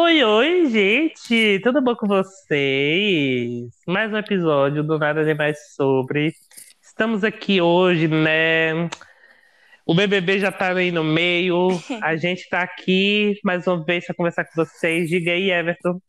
Oi, oi, gente! Tudo bom com vocês? Mais um episódio do Nada Demais Sobre. Estamos aqui hoje, né? O BBB já tá aí no meio. A gente tá aqui mais uma vez para conversar com vocês. Diga aí, Everton.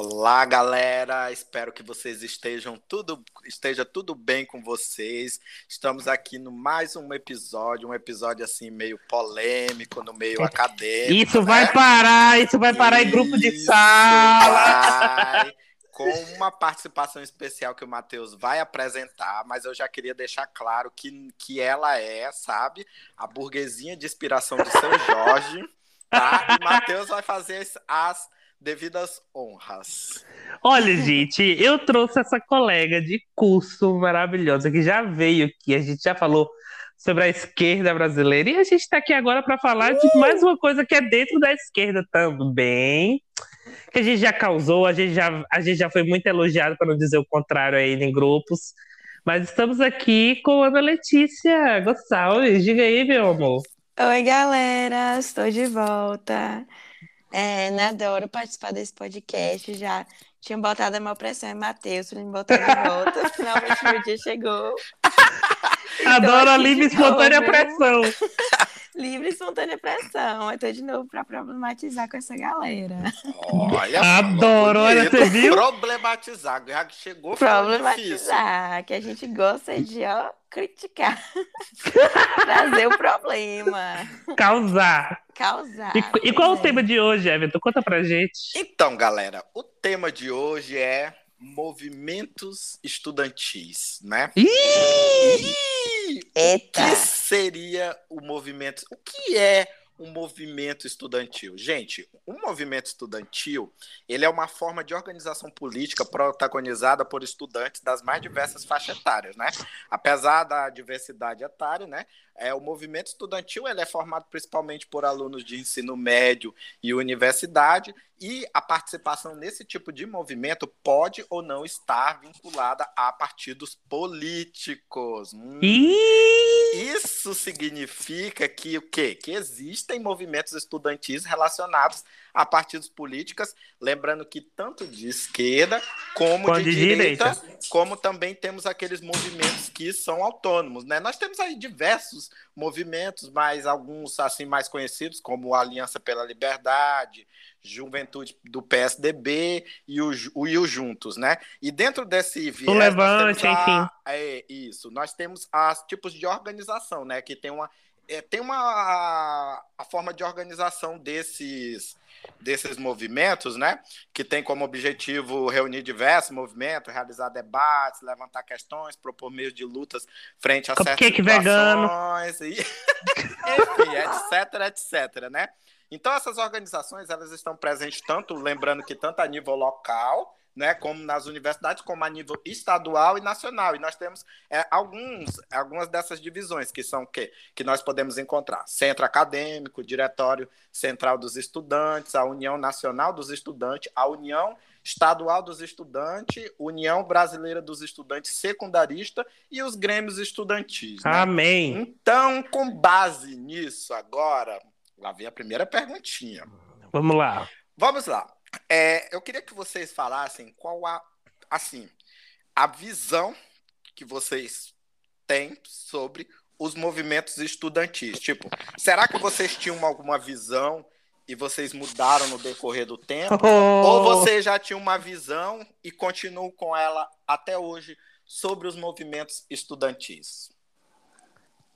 Olá, galera. Espero que vocês estejam tudo esteja tudo bem com vocês. Estamos aqui no mais um episódio, um episódio assim meio polêmico, no meio acadêmico. Isso né? vai parar, isso vai parar em grupo de Isso sala. vai, com uma participação especial que o Matheus vai apresentar, mas eu já queria deixar claro que, que ela é, sabe, a burguesinha de inspiração de seu Jorge, tá? E Matheus vai fazer as devidas honras. Olha, gente, eu trouxe essa colega de curso maravilhosa que já veio aqui. A gente já falou sobre a esquerda brasileira e a gente está aqui agora para falar de mais uma coisa que é dentro da esquerda também. Que a gente já causou, a gente já, a gente já foi muito elogiado, para não dizer o contrário, aí em grupos. Mas estamos aqui com a Ana Letícia Gonçalves. Diga aí, meu amor. Oi, galera, estou de volta. É, né, adoro participar desse podcast. Já tinha botado a minha pressão em Matheus para me botar de volta. Finalmente meu dia chegou. Adoro a aqui livre espontânea pressão. Livre e espontânea pressão. Eu estou de novo para problematizar com essa galera. Olha, Adoro, olha, você viu? Problematizar, já chegou falando difícil. Problematizar, que a gente gosta de ó, criticar, trazer o problema, Causar. causar. E, e qual o é. tema de hoje, Everton? Conta pra gente. Então, galera, o tema de hoje é movimentos estudantis, né? Ih! E o Eita! que seria o movimento? O que é um movimento estudantil? Gente, um movimento estudantil, ele é uma forma de organização política protagonizada por estudantes das mais diversas faixas etárias, né? Apesar da diversidade etária, né? É, o movimento estudantil ele é formado principalmente por alunos de ensino médio e universidade, e a participação nesse tipo de movimento pode ou não estar vinculada a partidos políticos. Hum. Isso significa que o quê? Que existem movimentos estudantis relacionados a partidos políticos, lembrando que tanto de esquerda como de, de direita, direita. como também temos aqueles movimentos que são autônomos, né? Nós temos aí diversos movimentos, mas alguns assim mais conhecidos, como a Aliança pela Liberdade, Juventude do PSDB e o, o, e o Juntos, né? E dentro desse viés, nós Levante, a- enfim. É isso. Nós temos os tipos de organização, né? Que tem uma é, tem uma a forma de organização desses desses movimentos, né? Que tem como objetivo reunir diversos movimentos, realizar debates, levantar questões, propor meios de lutas frente a certas Cupcake vegano. situações e enfim, etc, etc, né? Então essas organizações elas estão presentes tanto, lembrando que tanto a nível local, né, como nas universidades, como a nível estadual e nacional. E nós temos é, alguns, algumas dessas divisões que são o quê? Que nós podemos encontrar: Centro Acadêmico, Diretório Central dos Estudantes, a União Nacional dos Estudantes, a União Estadual dos Estudantes, União Brasileira dos Estudantes Secundarista e os Grêmios Estudantis. né? Amém. Então, com base nisso, agora, lá vem a primeira perguntinha. Vamos lá. Vamos lá. É, eu queria que vocês falassem qual a, assim, a visão que vocês têm sobre os movimentos estudantis. Tipo, será que vocês tinham alguma visão e vocês mudaram no decorrer do tempo? Ou vocês já tinham uma visão e continuam com ela até hoje sobre os movimentos estudantis?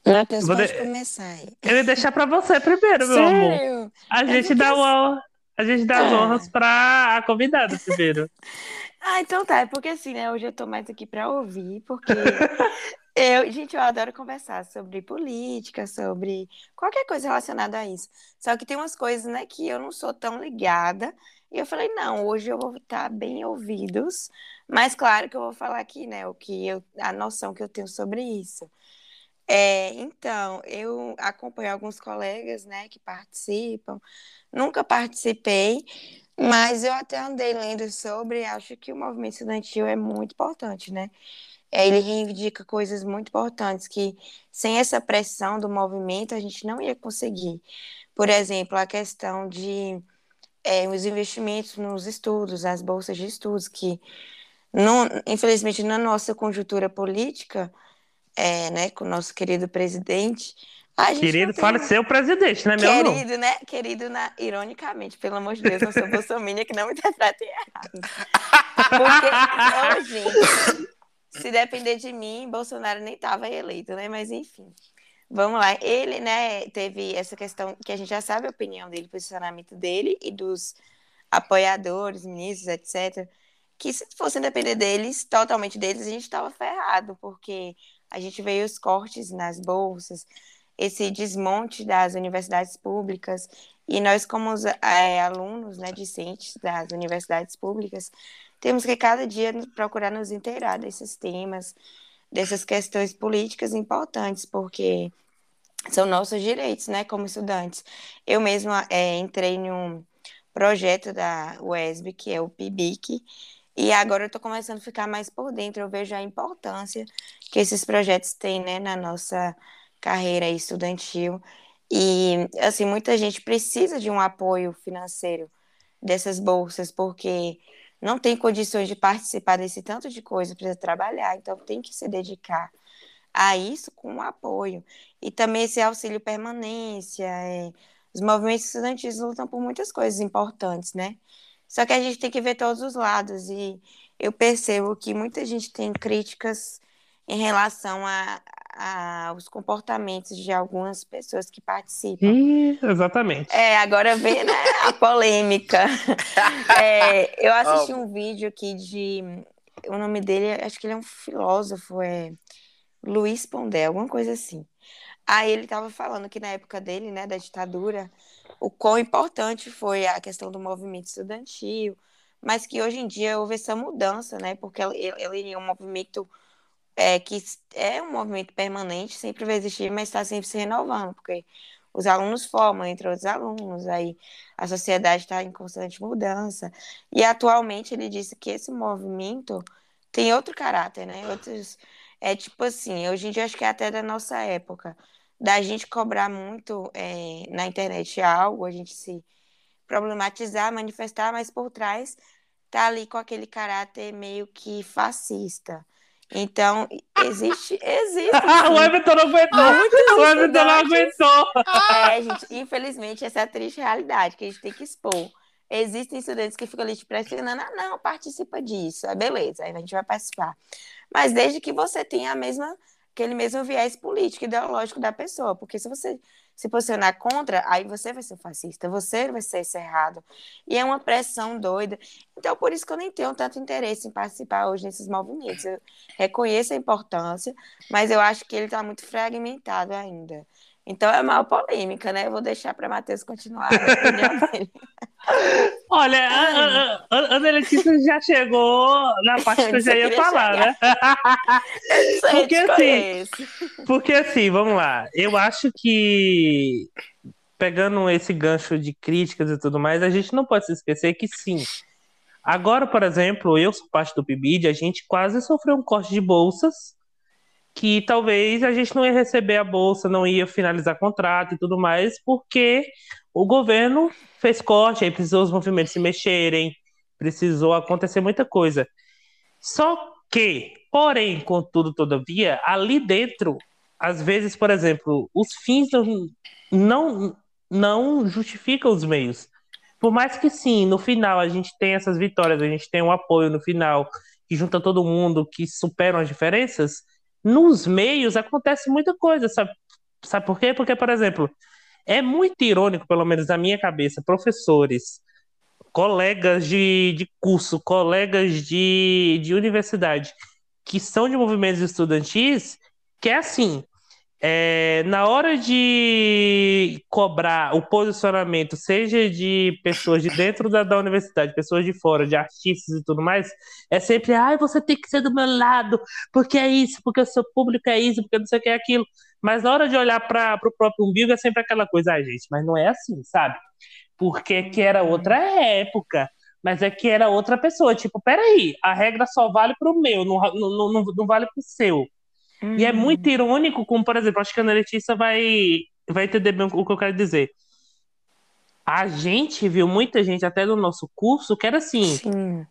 Matheus, Vou pode de- começar aí. Eu ia deixar pra você primeiro, meu amor. Sério? A É gente dá uma, a gente dá as Ah. honras pra a convidada primeiro. Ah, então tá. É porque assim, né? Hoje eu tô mais aqui pra ouvir, porque eu, gente, eu adoro conversar sobre política, sobre qualquer coisa relacionada a isso. Só que tem umas coisas, né, que eu não sou tão ligada. E eu falei, não, hoje eu vou estar bem ouvidos. Mas claro que eu vou falar aqui, né, o que eu, a noção que eu tenho sobre isso. É, então, eu acompanho alguns colegas, né, que participam. Nunca participei, mas eu até andei lendo sobre, acho que o movimento estudantil é muito importante, né? É, Ele reivindica coisas muito importantes que sem essa pressão do movimento a gente não ia conseguir. Por exemplo, a questão de é, os investimentos nos estudos, as bolsas de estudos, que, infelizmente, na nossa conjuntura política, é, né, com o nosso querido presidente. querido, tem... fale seu presidente, né, meu Querido, né? Querido, na... ironicamente, pelo amor de Deus, não sou bolsominion, que não me interpretem errado. Porque, oh, gente, se depender de mim, Bolsonaro nem estava eleito, né? Mas enfim. Vamos lá. Ele, né, teve essa questão que a gente já sabe a opinião dele, o posicionamento dele e dos apoiadores, ministros, etc. Que se fosse depender deles, totalmente deles, a gente estava ferrado, porque a gente veio os cortes nas bolsas, esse desmonte das universidades públicas, e nós, como é, alunos, né, discentes das universidades públicas, temos que cada dia procurar nos inteirar desses temas, dessas questões políticas importantes, porque são nossos direitos, né, como estudantes. Eu mesma é, entrei num projeto da UESB, que é o PIBIC, e agora eu estou começando a ficar mais por dentro, eu vejo a importância que esses projetos têm, né, na nossa carreira estudantil. E, assim, muita gente precisa de um apoio financeiro dessas bolsas, porque não tem condições de participar desse tanto de coisa, precisa trabalhar, então tem que se dedicar a isso com apoio. E também esse auxílio permanência, é, os movimentos estudantis lutam por muitas coisas importantes, né? Só que a gente tem que ver todos os lados, e eu percebo que muita gente tem críticas em relação a, aos comportamentos de algumas pessoas que participam. Ih, exatamente. É, agora vem né, a polêmica. É, eu assisti um vídeo aqui de. O nome dele, acho que ele é um filósofo, é Luiz Pondé, alguma coisa assim. Aí ele estava falando que na época dele, né, da ditadura, o quão importante foi a questão do movimento estudantil, mas que hoje em dia houve essa mudança, né, porque ele, ele é um movimento é, que é um movimento permanente, sempre vai existir, mas está sempre se renovando, porque os alunos formam entre outros alunos, aí a sociedade está em constante mudança. E atualmente ele disse que esse movimento tem outro caráter, né? Outros, é tipo assim, hoje em dia acho que é até da nossa época, da gente cobrar muito é, na internet algo, a gente se problematizar, manifestar, mas por trás tá ali com aquele caráter meio que fascista. Então, existe. existe o Everton não aguentou! O Everton não aguentou! É, gente, infelizmente, essa é a triste realidade que a gente tem que expor. Existem estudantes que ficam ali te pressionando, ah, não, participa disso, é beleza, aí a gente vai participar. Mas desde que você tenha a mesma, aquele mesmo viés político, ideológico da pessoa, porque se você se posicionar contra, aí você vai ser fascista, você vai ser cerrado. E é uma pressão doida. Então, por isso que eu nem tenho tanto interesse em participar hoje nesses movimentos. Eu reconheço a importância, mas eu acho que ele está muito fragmentado ainda. Então é mal polêmica, né? Eu vou deixar para Matheus continuar a opinião dele. Olha, a, a, a Ana Letícia já chegou na parte que eu já ia falar, né? porque assim, porque assim, vamos lá. Eu acho que pegando esse gancho de críticas e tudo mais, a gente não pode se esquecer que sim. Agora, por exemplo, eu sou parte do PIBID, a gente quase sofreu um corte de bolsas que talvez a gente não ia receber a bolsa, não ia finalizar contrato e tudo mais, porque o governo fez corte, aí precisou os movimentos se mexerem, precisou acontecer muita coisa. Só que, porém, contudo, todavia, ali dentro, às vezes, por exemplo, os fins não, não, não justificam os meios. Por mais que sim, no final a gente tem essas vitórias, a gente tem um apoio no final que junta todo mundo, que superam as diferenças, nos meios acontece muita coisa, sabe? Sabe por quê? Porque, por exemplo, é muito irônico, pelo menos na minha cabeça, professores, colegas de, de curso, colegas de, de universidade que são de movimentos estudantis, que é assim, é, na hora de cobrar o posicionamento, seja de pessoas de dentro da, da universidade, pessoas de fora, de artistas e tudo mais, é sempre, ai, ah, você tem que ser do meu lado, porque é isso, porque o seu público é isso, porque não sei o que é aquilo. Mas na hora de olhar para o próprio umbigo, é sempre aquela coisa, ai, gente, mas não é assim, sabe? Porque que era outra época mas é que era outra pessoa. Tipo, peraí, a regra só vale para o meu, não, não, não, não vale para o seu. Uhum. E é muito uhum. irônico, como, por exemplo, acho que a Ana Letícia vai, vai entender bem o que eu quero dizer. a gente viu muita gente até do nosso curso que era assim. Sim.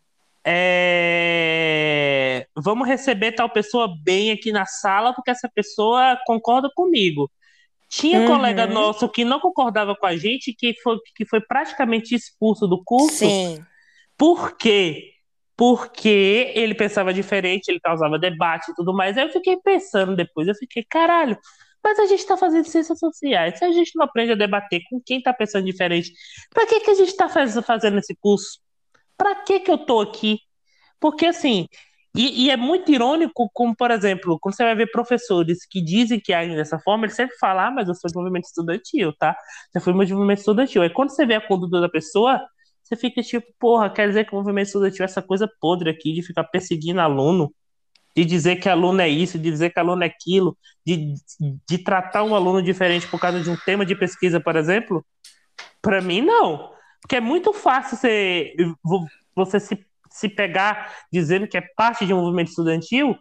É... Vamos receber tal pessoa bem aqui na sala, porque essa pessoa concorda comigo. Tinha Uhum. colega nosso que não concordava com a gente, que foi, que foi praticamente expulso do curso. Sim. Por quê? Porque ele pensava diferente, ele causava debate e tudo mais. Aí eu fiquei pensando depois, eu fiquei, caralho, mas a gente tá fazendo ciências sociais. Se a gente não aprende a debater com quem tá pensando diferente, pra que, que a gente tá faz- fazendo esse curso? Pra que que eu tô aqui? Porque assim, e, e é muito irônico, como por exemplo, quando você vai ver professores que dizem que agem dessa forma, eles sempre falam, ah, mas eu sou de movimento estudantil, tá? Já fui de movimento estudantil. Aí quando você vê a conduta da pessoa, você fica tipo, porra, quer dizer que o movimento estudantil é essa coisa podre aqui de ficar perseguindo aluno, de dizer que aluno é isso, de dizer que aluno é aquilo, de, de tratar um aluno diferente por causa de um tema de pesquisa, por exemplo? Pra mim, não. Porque é muito fácil você, vo- você se, se pegar dizendo que é parte de um movimento estudantil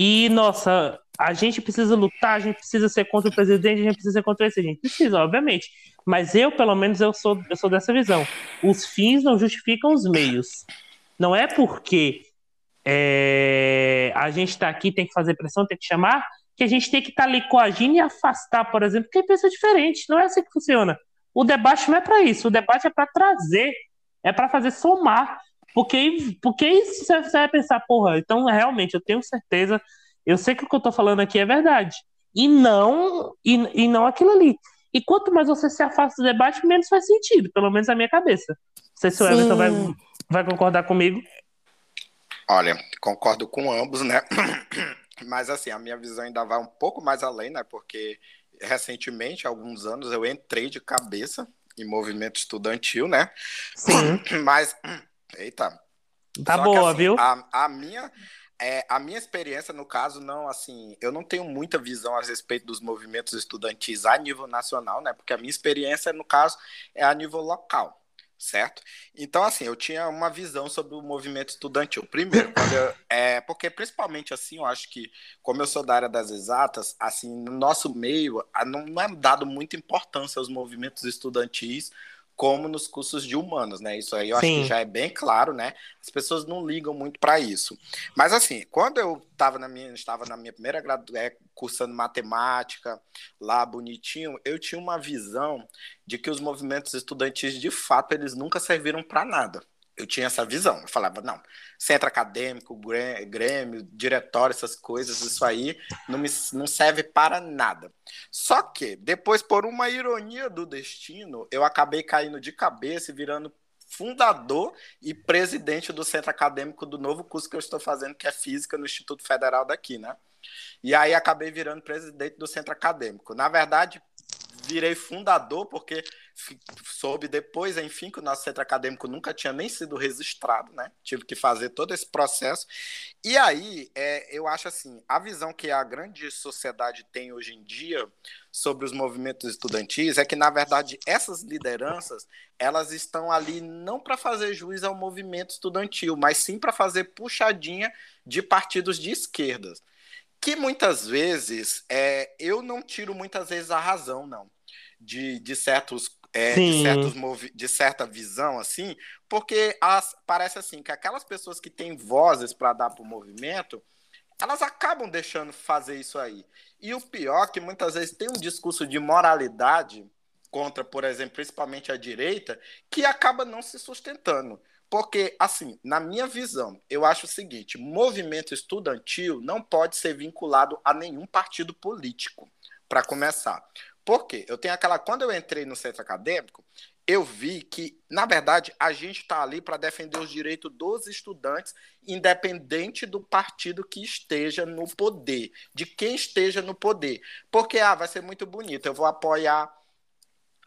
e, nossa, a gente precisa lutar, a gente precisa ser contra o presidente, a gente precisa ser contra esse, a gente precisa, obviamente. Mas eu, pelo menos, eu sou, eu sou dessa visão. Os fins não justificam os meios. Não é porque é, a gente está aqui, tem que fazer pressão, tem que chamar, que a gente tem que estar ali coagindo e afastar, por exemplo, quem pensa diferente. Não é assim que funciona. O debate não é para isso, o debate é para trazer, é para fazer somar. Porque, porque isso você você vai pensar, porra, então realmente eu tenho certeza, eu sei que o que eu tô falando aqui é verdade. E não, e, e não aquilo ali. E quanto mais você se afasta do debate, menos faz sentido, pelo menos na minha cabeça. Não sei se o Sim. Everton vai, vai concordar comigo. Olha, concordo com ambos, né? Mas assim, a minha visão ainda vai um pouco mais além, né? Porque recentemente, há alguns anos, eu entrei de cabeça em movimento estudantil, né? Sim, Mas, eita, tá Só que, boa, assim, viu? A, a minha, é, a minha experiência, no caso, não, assim, eu não tenho muita visão a respeito dos movimentos estudantis a nível nacional, né? Porque a minha experiência, no caso, é a nível local, certo? Então, assim, eu tinha uma visão sobre o movimento estudantil. Primeiro, eu- é, porque principalmente assim, eu acho que, como eu sou da área das exatas, assim, no nosso meio, não é dado muita importância aos movimentos estudantis como nos cursos de humanos, né? Isso aí eu acho Sim. que já é bem claro, né? As pessoas não ligam muito para isso. Mas assim, quando eu estava na minha, estava na minha primeira gradu... é, cursando matemática lá bonitinho, eu tinha uma visão de que os movimentos estudantis de fato eles nunca serviram para nada. Eu tinha essa visão. Eu falava, não, centro acadêmico, grê- grêmio, diretório, essas coisas, isso aí não, me, não serve para nada. Só que, depois, por uma ironia do destino, eu acabei caindo de cabeça e virando fundador e presidente do centro acadêmico do novo curso que eu estou fazendo, que é Física, no Instituto Federal daqui, né? E aí acabei virando presidente do centro acadêmico. Na verdade, virei fundador porque soube depois, enfim, que o nosso centro acadêmico nunca tinha nem sido registrado, né? Tive que fazer todo esse processo. E aí, é, eu acho assim, a visão que a grande sociedade tem hoje em dia sobre os movimentos estudantis é que, na verdade, essas lideranças, elas estão ali não para fazer juiz ao movimento estudantil, mas sim para fazer puxadinha de partidos de esquerdas. Que muitas vezes, é, eu não tiro muitas vezes a razão, não, de, de certos é, de, certos de certa visão, assim, porque as- parece assim que aquelas pessoas que têm vozes para dar para o movimento, elas acabam deixando fazer isso aí. E o pior é que muitas vezes tem um discurso de moralidade contra, por exemplo, principalmente a direita, que acaba não se sustentando. Porque, assim, na minha visão, eu acho o seguinte: movimento estudantil não pode ser vinculado a nenhum partido político, para começar. Por quê? Eu tenho aquela. Quando eu entrei no centro acadêmico, eu vi que, na verdade, a gente está ali para defender os direitos dos estudantes, independente do partido que esteja no poder, de quem esteja no poder. Porque, ah, vai ser muito bonito, eu vou apoiar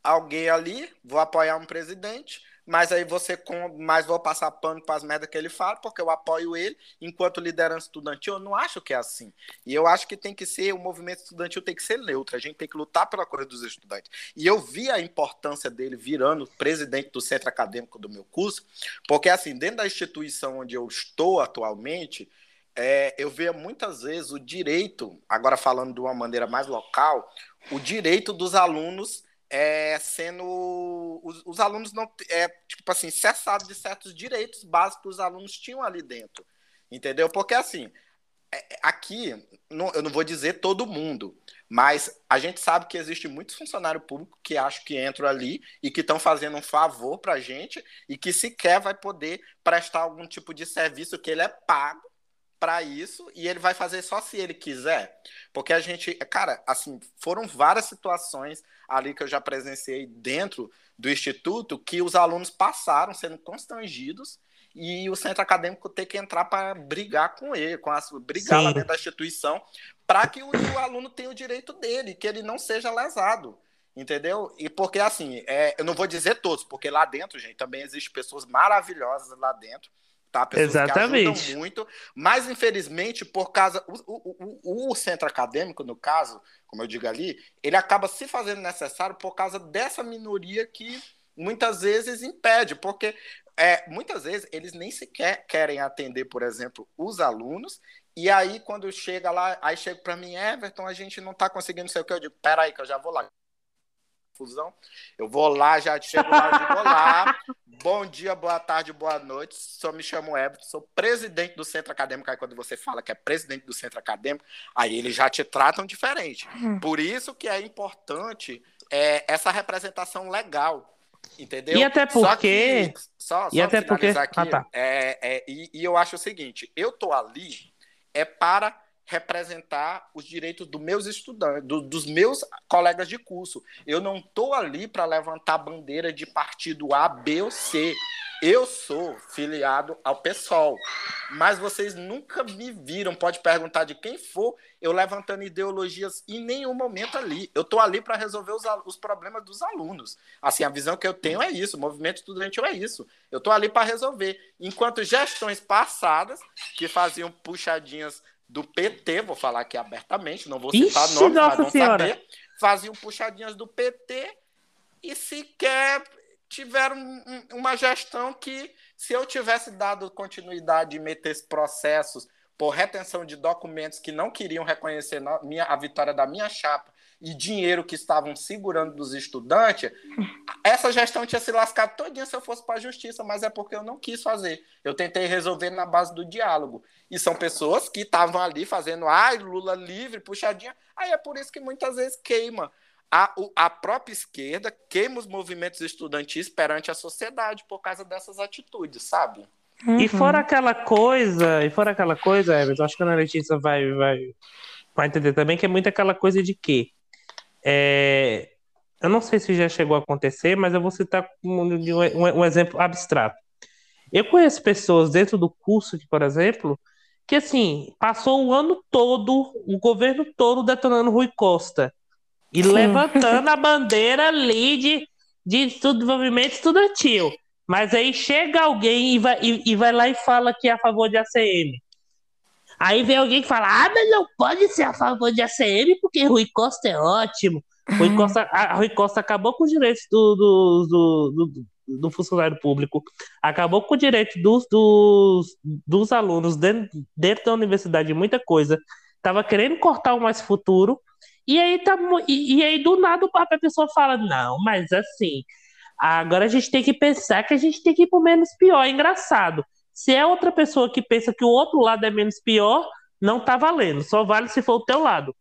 alguém ali, vou apoiar um presidente, mas aí você com, mas vou passar pano para as merdas que ele fala, porque eu apoio ele, enquanto liderança estudantil, eu não acho que é assim. E eu acho que tem que ser, o movimento estudantil tem que ser neutro, a gente tem que lutar pela coisa dos estudantes. E eu vi a importância dele virando presidente do centro acadêmico do meu curso, porque assim, dentro da instituição onde eu estou atualmente, é, eu vejo muitas vezes o direito, agora falando de uma maneira mais local, o direito dos alunos é, sendo os, os, alunos não é tipo assim cessados de certos direitos básicos que os alunos tinham ali dentro, entendeu? Porque assim é, é, aqui não, eu não vou dizer todo mundo, mas a gente sabe que existe muitos funcionários públicos que acham que entram ali e que estão fazendo um favor para a gente e que sequer vai poder prestar algum tipo de serviço que ele é pago para isso e ele vai fazer só se ele quiser. Porque a gente, cara, assim, foram várias situações ali que eu já presenciei dentro do instituto que os alunos passaram sendo constrangidos e o centro acadêmico ter que entrar para brigar com ele, com a, brigar Sim. lá dentro da instituição, para que o, o, aluno tenha o direito dele, que ele não seja lesado. Entendeu? E porque assim, é, eu não vou dizer todos, porque lá dentro, gente, também existem pessoas maravilhosas lá dentro tá? Pessoas Exatamente. que ajudam muito, mas infelizmente, por causa. O, o, o, centro acadêmico, no caso, como eu digo ali, ele acaba se fazendo necessário por causa dessa minoria que muitas vezes impede, porque é, muitas vezes eles nem sequer querem atender, por exemplo, os alunos. E aí, quando chega lá, aí chega para mim, Everton, a gente não está conseguindo sei o que. Eu digo, peraí, que eu já vou lá confusão. Eu vou lá, já chego lá, eu digo olá, bom dia, boa tarde, boa noite. Só me chamo Everton, sou presidente do centro acadêmico. Aí quando você fala que é presidente do centro acadêmico, aí eles já te tratam diferente. Hum. Por isso que é importante é, essa representação legal. Entendeu? E até porque. Só, só, e até porque. Aqui, ah, tá. é, é, e, e eu acho o seguinte: eu tô ali é para representar os direitos dos meus estudantes, do, dos meus colegas de curso. Eu não estou ali para levantar bandeira de partido A, B ou C. Eu sou filiado ao PSOL, mas vocês nunca me viram, pode perguntar de quem for, eu levantando ideologias em nenhum momento ali. Eu estou ali para resolver os, os, problemas dos alunos. Assim, a visão que eu tenho é isso, o movimento estudantil é isso. Eu estou ali para resolver. Enquanto gestões passadas, que faziam puxadinhas do PT, vou falar aqui abertamente, não vou citar Ixi, nomes, mas vão senhora. saber, faziam puxadinhas do PT e sequer tiveram uma gestão que, se eu tivesse dado continuidade e meter processos por retenção de documentos que não queriam reconhecer a vitória da minha chapa e dinheiro que estavam segurando dos estudantes, essa gestão tinha se lascado todinha se eu fosse para a justiça, mas é porque eu não quis fazer. Eu tentei resolver na base do diálogo. E são pessoas que estavam ali fazendo, ai, Lula livre, puxadinha. Aí é por isso que muitas vezes queima. A, a própria esquerda queima os movimentos estudantis perante a sociedade por causa dessas atitudes, sabe? Uhum. E fora aquela coisa, e fora aquela coisa, Everton, acho que a Ana Letícia vai, vai, vai entender também que é muito aquela coisa de que é, eu não sei se já chegou a acontecer, mas eu vou citar um, um, um exemplo abstrato. Eu conheço pessoas dentro do curso, que, por exemplo, que assim, passou o ano todo, o governo todo detonando Rui Costa e Sim. levantando a bandeira ali de, de desenvolvimento estudantil. Mas aí chega alguém e vai, e, e vai lá e fala que é a favor de ACM. Aí vem alguém que fala: ah, mas não pode ser a favor de ACM porque Rui Costa é ótimo. Rui. Costa, a, Rui Costa acabou com os direitos do, do, do, do, do funcionário público, acabou com o direito dos, dos, dos alunos dentro, dentro da universidade, muita coisa. Tava querendo cortar o mais futuro. E aí, tá, e, e aí do nada a pessoa fala: não, mas assim, agora a gente tem que pensar que a gente tem que ir pro menos pior. É engraçado. Se é outra pessoa que pensa que o outro lado é menos pior, não tá valendo. Só vale se for o teu lado.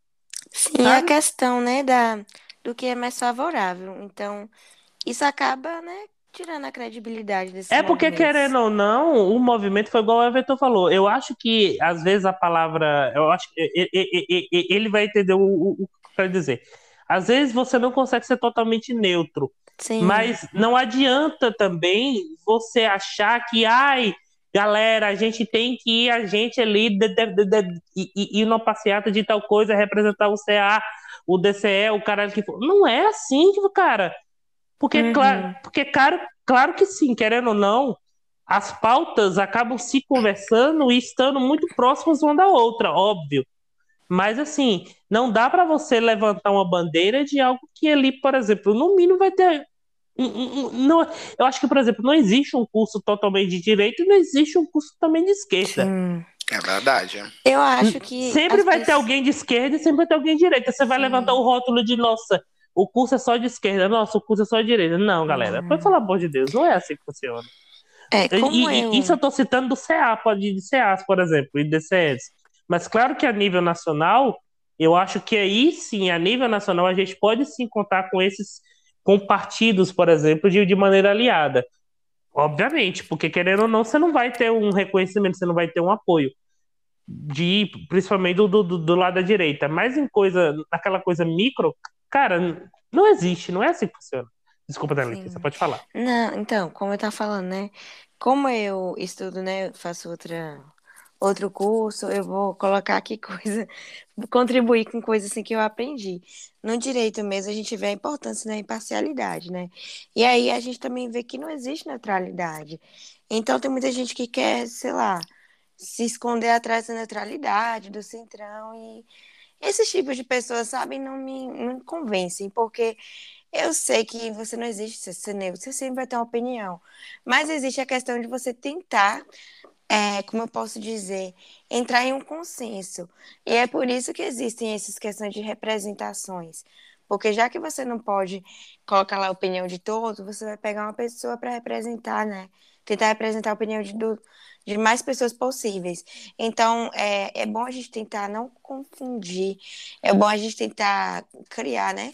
Sim, sabe? a questão, né, da, do que é mais favorável. Então, isso acaba, né, tirando a credibilidade desse É porque, querendo ou não, o movimento foi igual o Everton falou. Eu acho que, às vezes, a palavra. Eu acho que ele vai entender o, o, o que eu quero dizer. Às vezes você não consegue ser totalmente neutro. Sim. Mas não adianta também você achar que, ai, galera, a gente tem que ir, a gente ali, de, de, de, ir numa passeata de tal coisa, representar o CA, o DCE, o caralho que for. Não é assim, cara. Porque, uhum. claro, porque claro, claro que sim, querendo ou não, as pautas acabam se conversando e estando muito próximas uma da outra, óbvio. Mas assim, não dá para você levantar uma bandeira de algo que ali, por exemplo, no mínimo vai ter não, eu acho que, por exemplo, não existe um curso totalmente de direito e não existe um curso também de esquerda. Sim. É verdade. Eu acho que. Sempre vai pessoas... ter alguém de esquerda e sempre vai ter alguém de direita. Você vai Sim. levantar o rótulo de, nossa, o curso é só de esquerda, nossa, o curso é só de direita. Não, galera, hum. pelo amor de Deus, não é assim que funciona. É, e, eu... Isso eu estou citando do CA, pode de CAs, por exemplo, e DCS. Mas claro que a nível nacional, eu acho que aí sim, a nível nacional, a gente pode sim contar com esses com partidos, por exemplo, de, de maneira aliada. Obviamente, porque querendo ou não, você não vai ter um reconhecimento, você não vai ter um apoio de principalmente do, do, do lado da direita. Mas em coisa, naquela coisa micro, cara, não existe, não é assim que funciona. Desculpa, Dani, você pode falar. Não, então, como eu tava falando, né? Como eu estudo, né? Faço outra, outro curso, eu vou colocar aqui coisa, contribuir com coisas assim que eu aprendi. No direito mesmo, a gente vê a importância da imparcialidade, né? E aí a gente também vê que não existe neutralidade. Então tem muita gente que quer, sei lá, se esconder atrás da neutralidade, do centrão e esses tipos de pessoas, sabem, não me, não me convencem, porque eu sei que você não existe ser neutro, você sempre vai ter uma opinião. Mas existe a questão de você tentar, é, como eu posso dizer, entrar em um consenso. E é por isso que existem essas questões de representações. Porque já que você não pode colocar lá a opinião de todos, você vai pegar uma pessoa para representar, né? Tentar representar a opinião de, de mais pessoas possíveis. Então, é, é bom a gente tentar não confundir, é bom a gente tentar criar, né?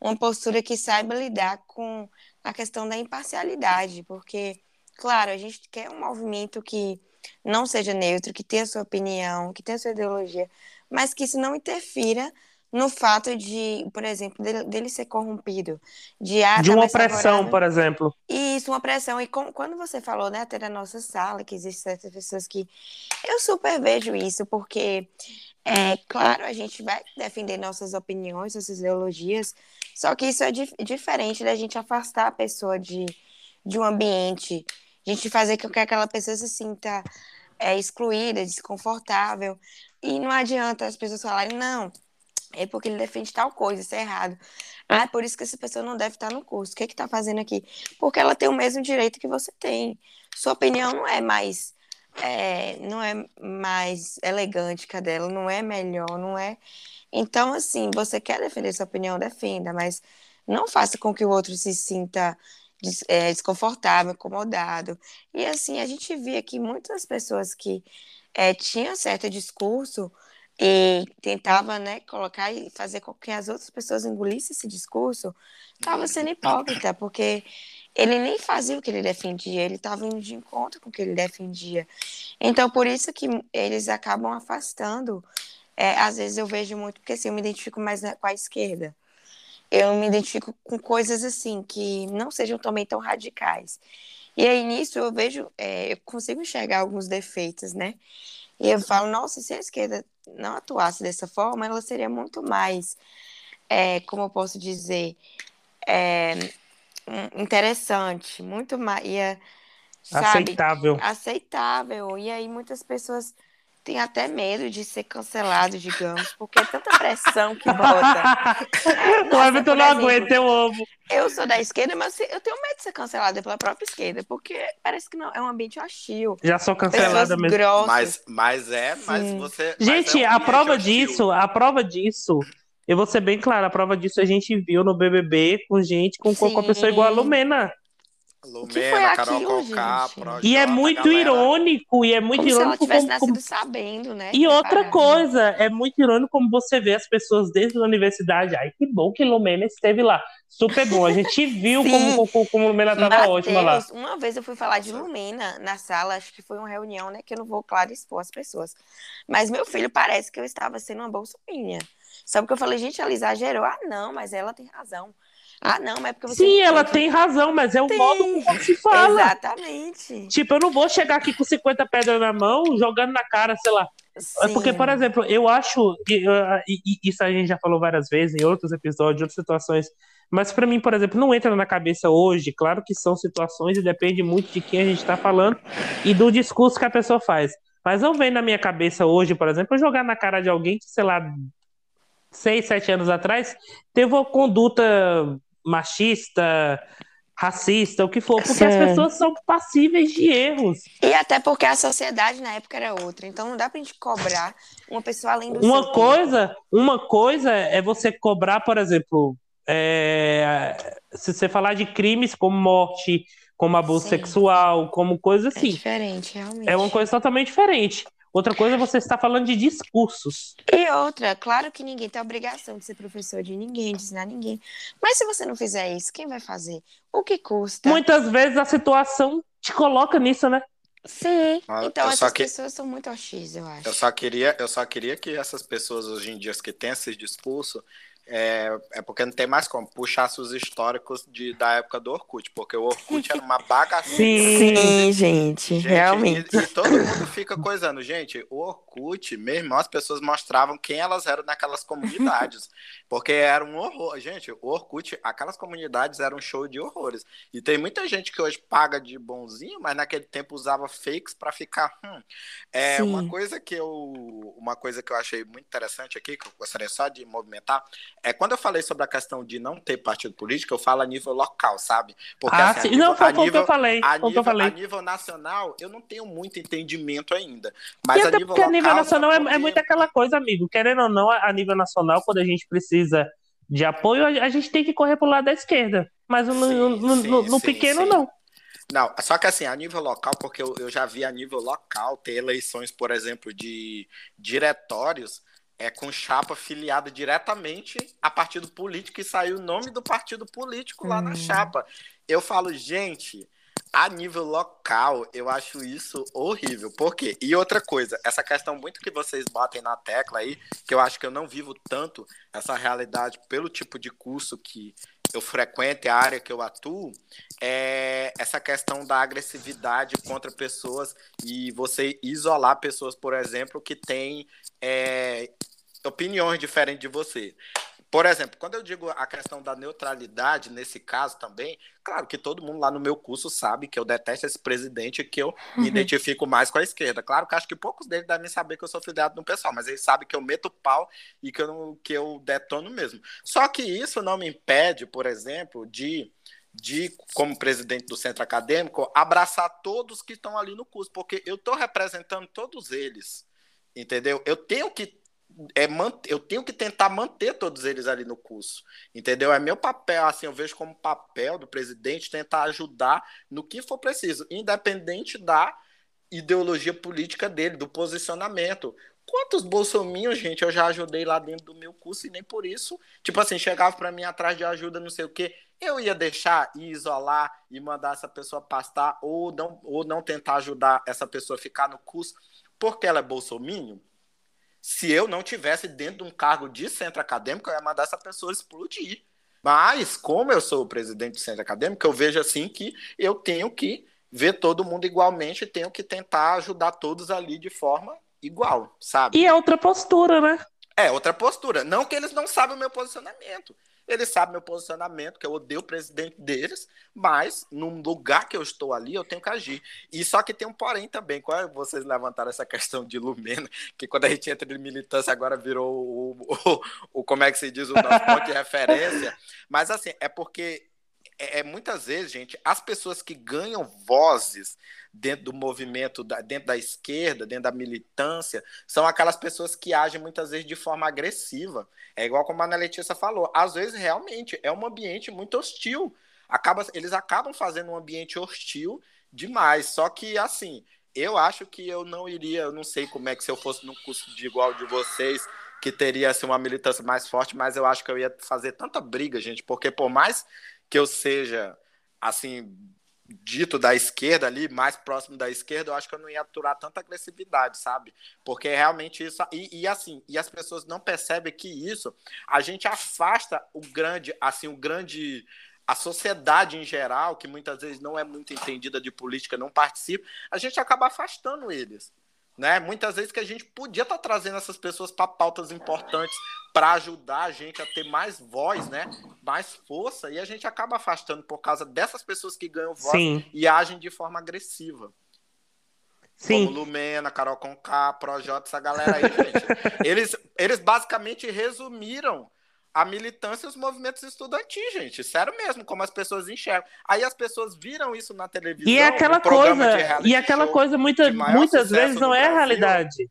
uma postura que saiba lidar com a questão da imparcialidade, porque, claro, a gente quer um movimento que não seja neutro, que tenha sua opinião, que tenha sua ideologia, mas que isso não interfira no fato de, por exemplo, dele, dele ser corrompido, de, ah, de tá uma opressão, por exemplo. Isso, uma opressão. E com, quando você falou, né, até na nossa sala, que existem certas pessoas que eu super vejo isso, porque é claro, a gente vai defender nossas opiniões, nossas ideologias, só que isso é dif diferente da gente afastar a pessoa de, de um ambiente, a gente fazer com que aquela pessoa se sinta é, excluída, desconfortável. E não adianta as pessoas falarem, não, é porque ele defende tal coisa, isso é errado. Ah, é por isso que essa pessoa não deve estar no curso. O que é está fazendo aqui? Porque ela tem o mesmo direito que você tem. Sua opinião não é mais é, não é mais elegante que a dela, não é melhor, não é. Então, assim, você quer defender sua opinião, defenda, mas não faça com que o outro se sinta é, desconfortável, incomodado. E assim, a gente via que muitas pessoas que é, tinham certo discurso e tentava, né, colocar e fazer com que as outras pessoas engolissem esse discurso, estava sendo hipócrita, porque ele nem fazia o que ele defendia, ele estava indo de encontro com o que ele defendia. Então, por isso que eles acabam afastando. É, às vezes eu vejo muito, porque assim, eu me identifico mais com a esquerda. Eu me identifico com coisas assim, que não sejam também tão radicais. E aí, nisso, eu vejo, é, eu consigo enxergar alguns defeitos, né? E eu falo, nossa, se a esquerda não atuasse dessa forma, ela seria muito mais, é, como eu posso dizer, é, interessante, muito mais. Ia, sabe, aceitável. Aceitável. E aí muitas pessoas têm até medo de ser cancelado, digamos, porque é tanta pressão que bota. o Everton não aguenta, eu amo. Eu sou da esquerda, mas eu tenho medo de ser cancelada pela própria esquerda, porque parece que não é um ambiente hostil. Já sou cancelada mesmo. Grossas. Mas, mas é, mas Sim. você. Gente, mas é um a prova hostil. disso, a prova disso eu vou ser bem claro, a prova disso a gente viu no BBB com gente com, com a pessoa igual a Lumena. Lumena, Carol Conká, E é muito irônico, e é muito como irônico. Se ela tivesse como, nascido sabendo, né? E outra coisa, é muito irônico como você vê as pessoas desde a universidade. Ai, que bom que Lumena esteve lá. Super bom. A gente viu como, como, como Lumena estava ótima lá. Uma vez eu fui falar de Lumena na sala, acho que foi uma reunião, né? Que eu não vou, claro, expor as pessoas. Mas meu filho parece que eu estava sendo uma bolsominion. Só porque eu falei, gente, ela exagerou. Ah, não, mas ela tem razão. Ah, não, mas é porque você. Sim, ela tem razão, mas é o tem. modo como se fala. Exatamente. Tipo, eu não vou chegar aqui com 50 pedras na mão, jogando na cara, sei lá. Sim. É porque, por exemplo, eu acho. E, isso a gente já falou várias vezes em outros episódios, em outras situações. Mas para mim, por exemplo, não entra na cabeça hoje. Claro que são situações e depende muito de quem a gente está falando e do discurso que a pessoa faz. Mas não vem na minha cabeça hoje, por exemplo, jogar na cara de alguém que, sei lá, seis, sete anos atrás, teve uma conduta machista, racista, o que for, porque Sim. as pessoas são passíveis de erros. E até porque a sociedade na época era outra, então não dá pra gente cobrar uma pessoa além do Uma coisa, tempo. uma coisa é você cobrar, por exemplo, é, se você falar de crimes como morte, como abuso Sim. sexual, como coisa é assim. É diferente, realmente. É uma coisa totalmente diferente. Outra coisa é você está falando de discursos. E outra, claro que ninguém tem a obrigação de ser professor de ninguém, de ensinar ninguém. Mas se você não fizer isso, quem vai fazer? O que custa? Muitas vezes a situação te coloca nisso, né? Sim. Ah, então essas que... pessoas são muito hostis, eu acho. Eu só queria, eu só queria que essas pessoas hoje em dia que têm esse discurso é, é porque não tem mais como puxar seus históricos de, da época do Orkut, porque o Orkut era uma bagaceira. Sim, Sim gente, gente, realmente. E, e, todo mundo fica coisando, gente, o Orkut, mesmo as pessoas mostravam quem elas eram naquelas comunidades, porque era um horror. Gente, o Orkut, aquelas comunidades eram um show de horrores. E tem muita gente que hoje paga de bonzinho, mas naquele tempo usava fakes para ficar. Hum. É Sim. uma coisa que eu, uma coisa que eu achei muito interessante aqui, que eu gostaria só de movimentar é, quando eu falei sobre a questão de não ter partido político, eu falo a nível local, sabe? Porque, ah, assim, nível, não, foi o que eu falei. A nível, eu falei. a nível nacional, eu não tenho muito entendimento ainda. Mas e a nível porque local, a nível nacional é, é muito aquela coisa, amigo. Querendo ou não, a nível nacional, quando a gente precisa de apoio, a gente tem que correr pro lado da esquerda. Mas no, sim, no, sim, no, no sim, pequeno, não. Não, só que assim, a nível local, porque eu, eu já vi a nível local ter eleições, por exemplo, de diretórios é com chapa filiada diretamente a partido político e saiu o nome do partido político lá hum. na chapa. Eu falo, gente, a nível local, eu acho isso horrível. Por quê? E outra coisa, essa questão muito que vocês batem na tecla aí, que eu acho que eu não vivo tanto essa realidade pelo tipo de curso que eu frequento, a área que eu atuo, é essa questão da agressividade contra pessoas e você isolar pessoas, por exemplo, que têm é, opiniões diferentes de você. Por exemplo, quando eu digo a questão da neutralidade, nesse caso também, claro que todo mundo lá no meu curso sabe que eu detesto esse presidente e que eu me uhum. identifico mais com a esquerda. Claro que acho que poucos deles devem saber que eu sou filiado no pessoal, mas eles sabem que eu meto pau e que eu, que eu detono mesmo. Só que isso não me impede, por exemplo, de de, como presidente do centro acadêmico, abraçar todos que estão ali no curso, porque eu estou representando todos eles, entendeu? Eu tenho que é eu tenho que tentar manter todos eles ali no curso, entendeu? É meu papel, assim, eu vejo como papel do presidente tentar ajudar no que for preciso, independente da ideologia política dele, do posicionamento. Quantos bolsominhos, gente, eu já ajudei lá dentro do meu curso e nem por isso, tipo assim, chegava para mim atrás de ajuda, não sei o quê, eu ia deixar e isolar e mandar essa pessoa pastar ou não, ou não tentar ajudar essa pessoa a ficar no curso porque ela é bolsominho? Se eu não tivesse dentro de um cargo de centro acadêmico, eu ia mandar essa pessoa explodir. Mas, como eu sou o presidente do centro acadêmico, eu vejo assim que eu tenho que ver todo mundo igualmente, tenho que tentar ajudar todos ali de forma igual, sabe? E é outra postura, né? É, outra postura. Não que eles não sabem o meu posicionamento. Eles sabem meu posicionamento, que eu odeio o presidente deles, mas no lugar que eu estou ali, eu tenho que agir. E só que tem um porém também. Quando é vocês levantaram essa questão de Lumena, que quando a gente entra de militância agora virou o, o, o como é que se diz, o nosso ponto de referência. Mas assim, é porque é, é, muitas vezes, gente, as pessoas que ganham vozes dentro do movimento, da, dentro da esquerda, dentro da militância, são aquelas pessoas que agem muitas vezes de forma agressiva. É igual como a Ana Letícia falou, às vezes realmente é um ambiente muito hostil. Acaba, eles acabam fazendo um ambiente hostil demais. Só que, assim, eu acho que eu não iria, eu não sei como é que se eu fosse num curso de igual de vocês, que teria assim, uma militância mais forte, mas eu acho que eu ia fazer tanta briga, gente, porque por mais que eu seja assim dito da esquerda ali, mais próximo da esquerda, eu acho que eu não ia aturar tanta agressividade, sabe? Porque realmente isso. E, e, assim, e as pessoas não percebem que isso a gente afasta o grande, assim, o grande. A sociedade em geral, que muitas vezes não é muito entendida de política, não participa, a gente acaba afastando eles. Né? Muitas vezes que a gente podia estar tá trazendo essas pessoas para pautas importantes para ajudar a gente a ter mais voz, né? mais força, e a gente acaba afastando por causa dessas pessoas que ganham voz Sim. e agem de forma agressiva. Sim. Como Lumena, Carol Conká, Projota, essa galera aí, gente. eles, eles basicamente resumiram a militância e os movimentos estudantis, gente. Sério mesmo, como as pessoas enxergam. Aí as pessoas viram isso na televisão. E é aquela coisa, e aquela coisa muita, muitas vezes não é a realidade.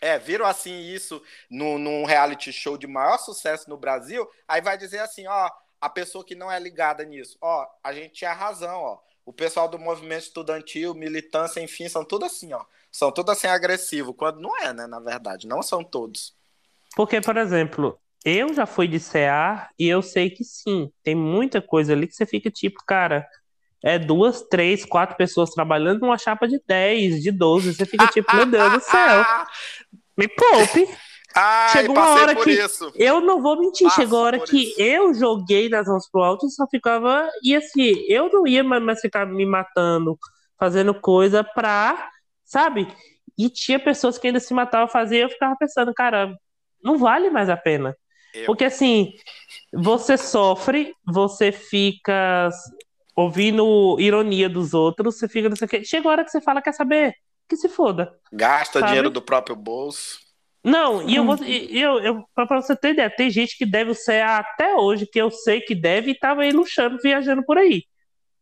É, viram assim isso no, num reality show de maior sucesso no Brasil, aí vai dizer assim, ó, a pessoa que não é ligada nisso. Ó, a gente tinha razão, ó. O pessoal do movimento estudantil, militância, enfim, são tudo assim, ó. São tudo assim agressivo, quando não é, né, na verdade. Não são todos. Porque, por exemplo, eu já fui de CA e eu sei que sim, tem muita coisa ali que você fica tipo, cara, é duas, três, quatro pessoas trabalhando numa chapa de 10, de 12. Você fica tipo, meu Deus do céu. Me poupe. Ai, chegou uma hora que isso. eu não vou mentir, Passo chegou a hora que isso. eu joguei nas mãos pro alto e só ficava e assim, eu não ia mais ficar me matando, fazendo coisa pra, sabe? E tinha pessoas que ainda se matavam fazer, e eu ficava pensando, cara, não vale mais a pena. Eu. Porque assim, você sofre, você fica ouvindo ironia dos outros, você fica não sei o quê. Chega a hora que você fala, quer saber? Que se foda. Gasta sabe? dinheiro do próprio bolso. Não, e eu vou. Eu, eu, pra você ter ideia, tem gente que deve o CA até hoje, que eu sei que deve, e tava aí luxando, viajando por aí.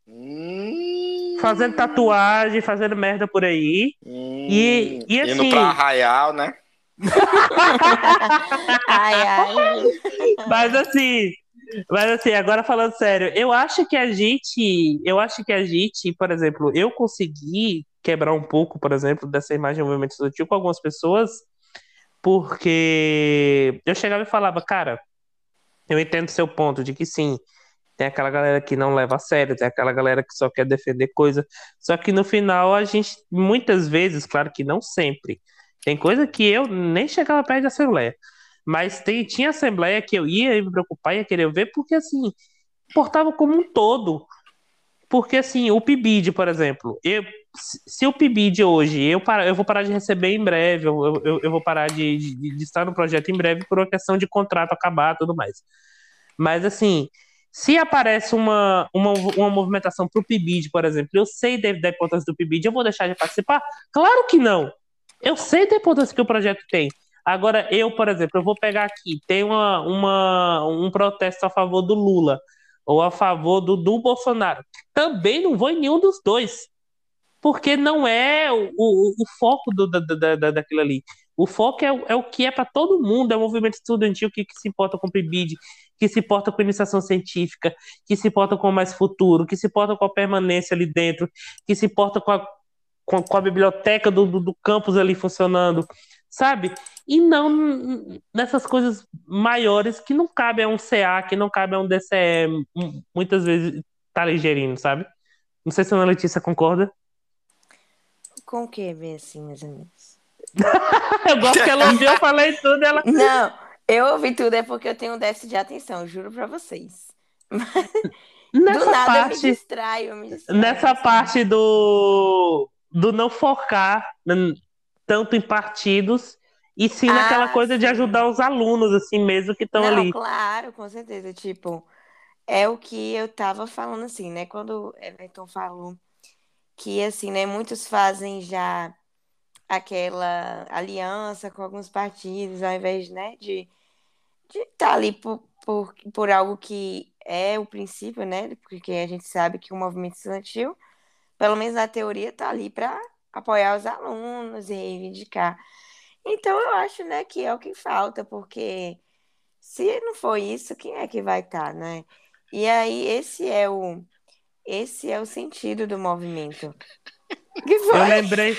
Hum... Fazendo tatuagem, fazendo merda por aí. Hum... E, e assim. Indo pra Arraial, né? Ai, ai. Mas assim, mas assim, agora falando sério, eu acho que a gente, eu acho que a gente, por exemplo, eu consegui quebrar um pouco, por exemplo, dessa imagem do movimento estudantil com algumas pessoas, porque eu chegava e falava, cara, eu entendo seu ponto de que sim, tem aquela galera que não leva a sério, tem aquela galera que só quer defender coisa, só que no final a gente, muitas vezes, claro que não sempre, tem coisa que eu nem chegava perto da Assembleia. Mas tem, tinha assembleia que eu ia me preocupar, ia querer ver, porque assim, importava como um todo. Porque assim, o PIBID, por exemplo, eu, se o PIBID hoje, eu, para, eu vou parar de receber em breve, eu, eu, eu vou parar de, de, de, estar no projeto em breve por uma questão de contrato acabar tudo mais. Mas assim, se aparece uma, uma, uma movimentação para o PIBID, por exemplo, eu sei da, da importância do PIBID, eu vou deixar de participar? Claro que não! Eu sei da importância que o projeto tem. Agora, eu, por exemplo, eu vou pegar aqui, tem uma, uma, um protesto a favor do Lula ou a favor do, do Bolsonaro. Também não vou em nenhum dos dois. Porque não é o, o, o foco do, da, da, daquilo ali. O foco é, é o que é para todo mundo, é o movimento estudantil que, que se importa com o PIBID, que se importa com iniciação científica, que se importa com mais futuro, que se importa com a permanência ali dentro, que se importa com a, com, com a biblioteca do, do, do campus ali funcionando, sabe? E não nessas coisas maiores que não cabe a um CA, que não cabe a um DCE, muitas vezes tá ligerindo, sabe? Não sei se a Ana Letícia concorda. Com o que, assim, meus amigos? eu gosto que ela ouviu, eu falei tudo, ela... Não, eu ouvi tudo, é porque eu tenho um déficit de atenção, juro pra vocês. Nessa do nada parte, eu me distraio, eu me distraio, Nessa assim. parte do, do não focar tanto em partidos e sim Ah, naquela coisa de sim. ajudar os alunos, assim mesmo, que estão ali. claro, com certeza. Tipo, é o que eu tava falando, assim, né? Quando o Everton falou que, assim, né? Muitos fazem já aquela aliança com alguns partidos, ao invés, né? De estar ali por, por, por algo que é o princípio, né? Porque a gente sabe que o movimento estudantil, pelo menos na teoria, tá ali para apoiar os alunos e reivindicar. Então, eu acho, né, que é o que falta, porque se não for isso, quem é que vai estar, né? E aí, esse é o, esse é o sentido do movimento. Que Eu foi? lembrei.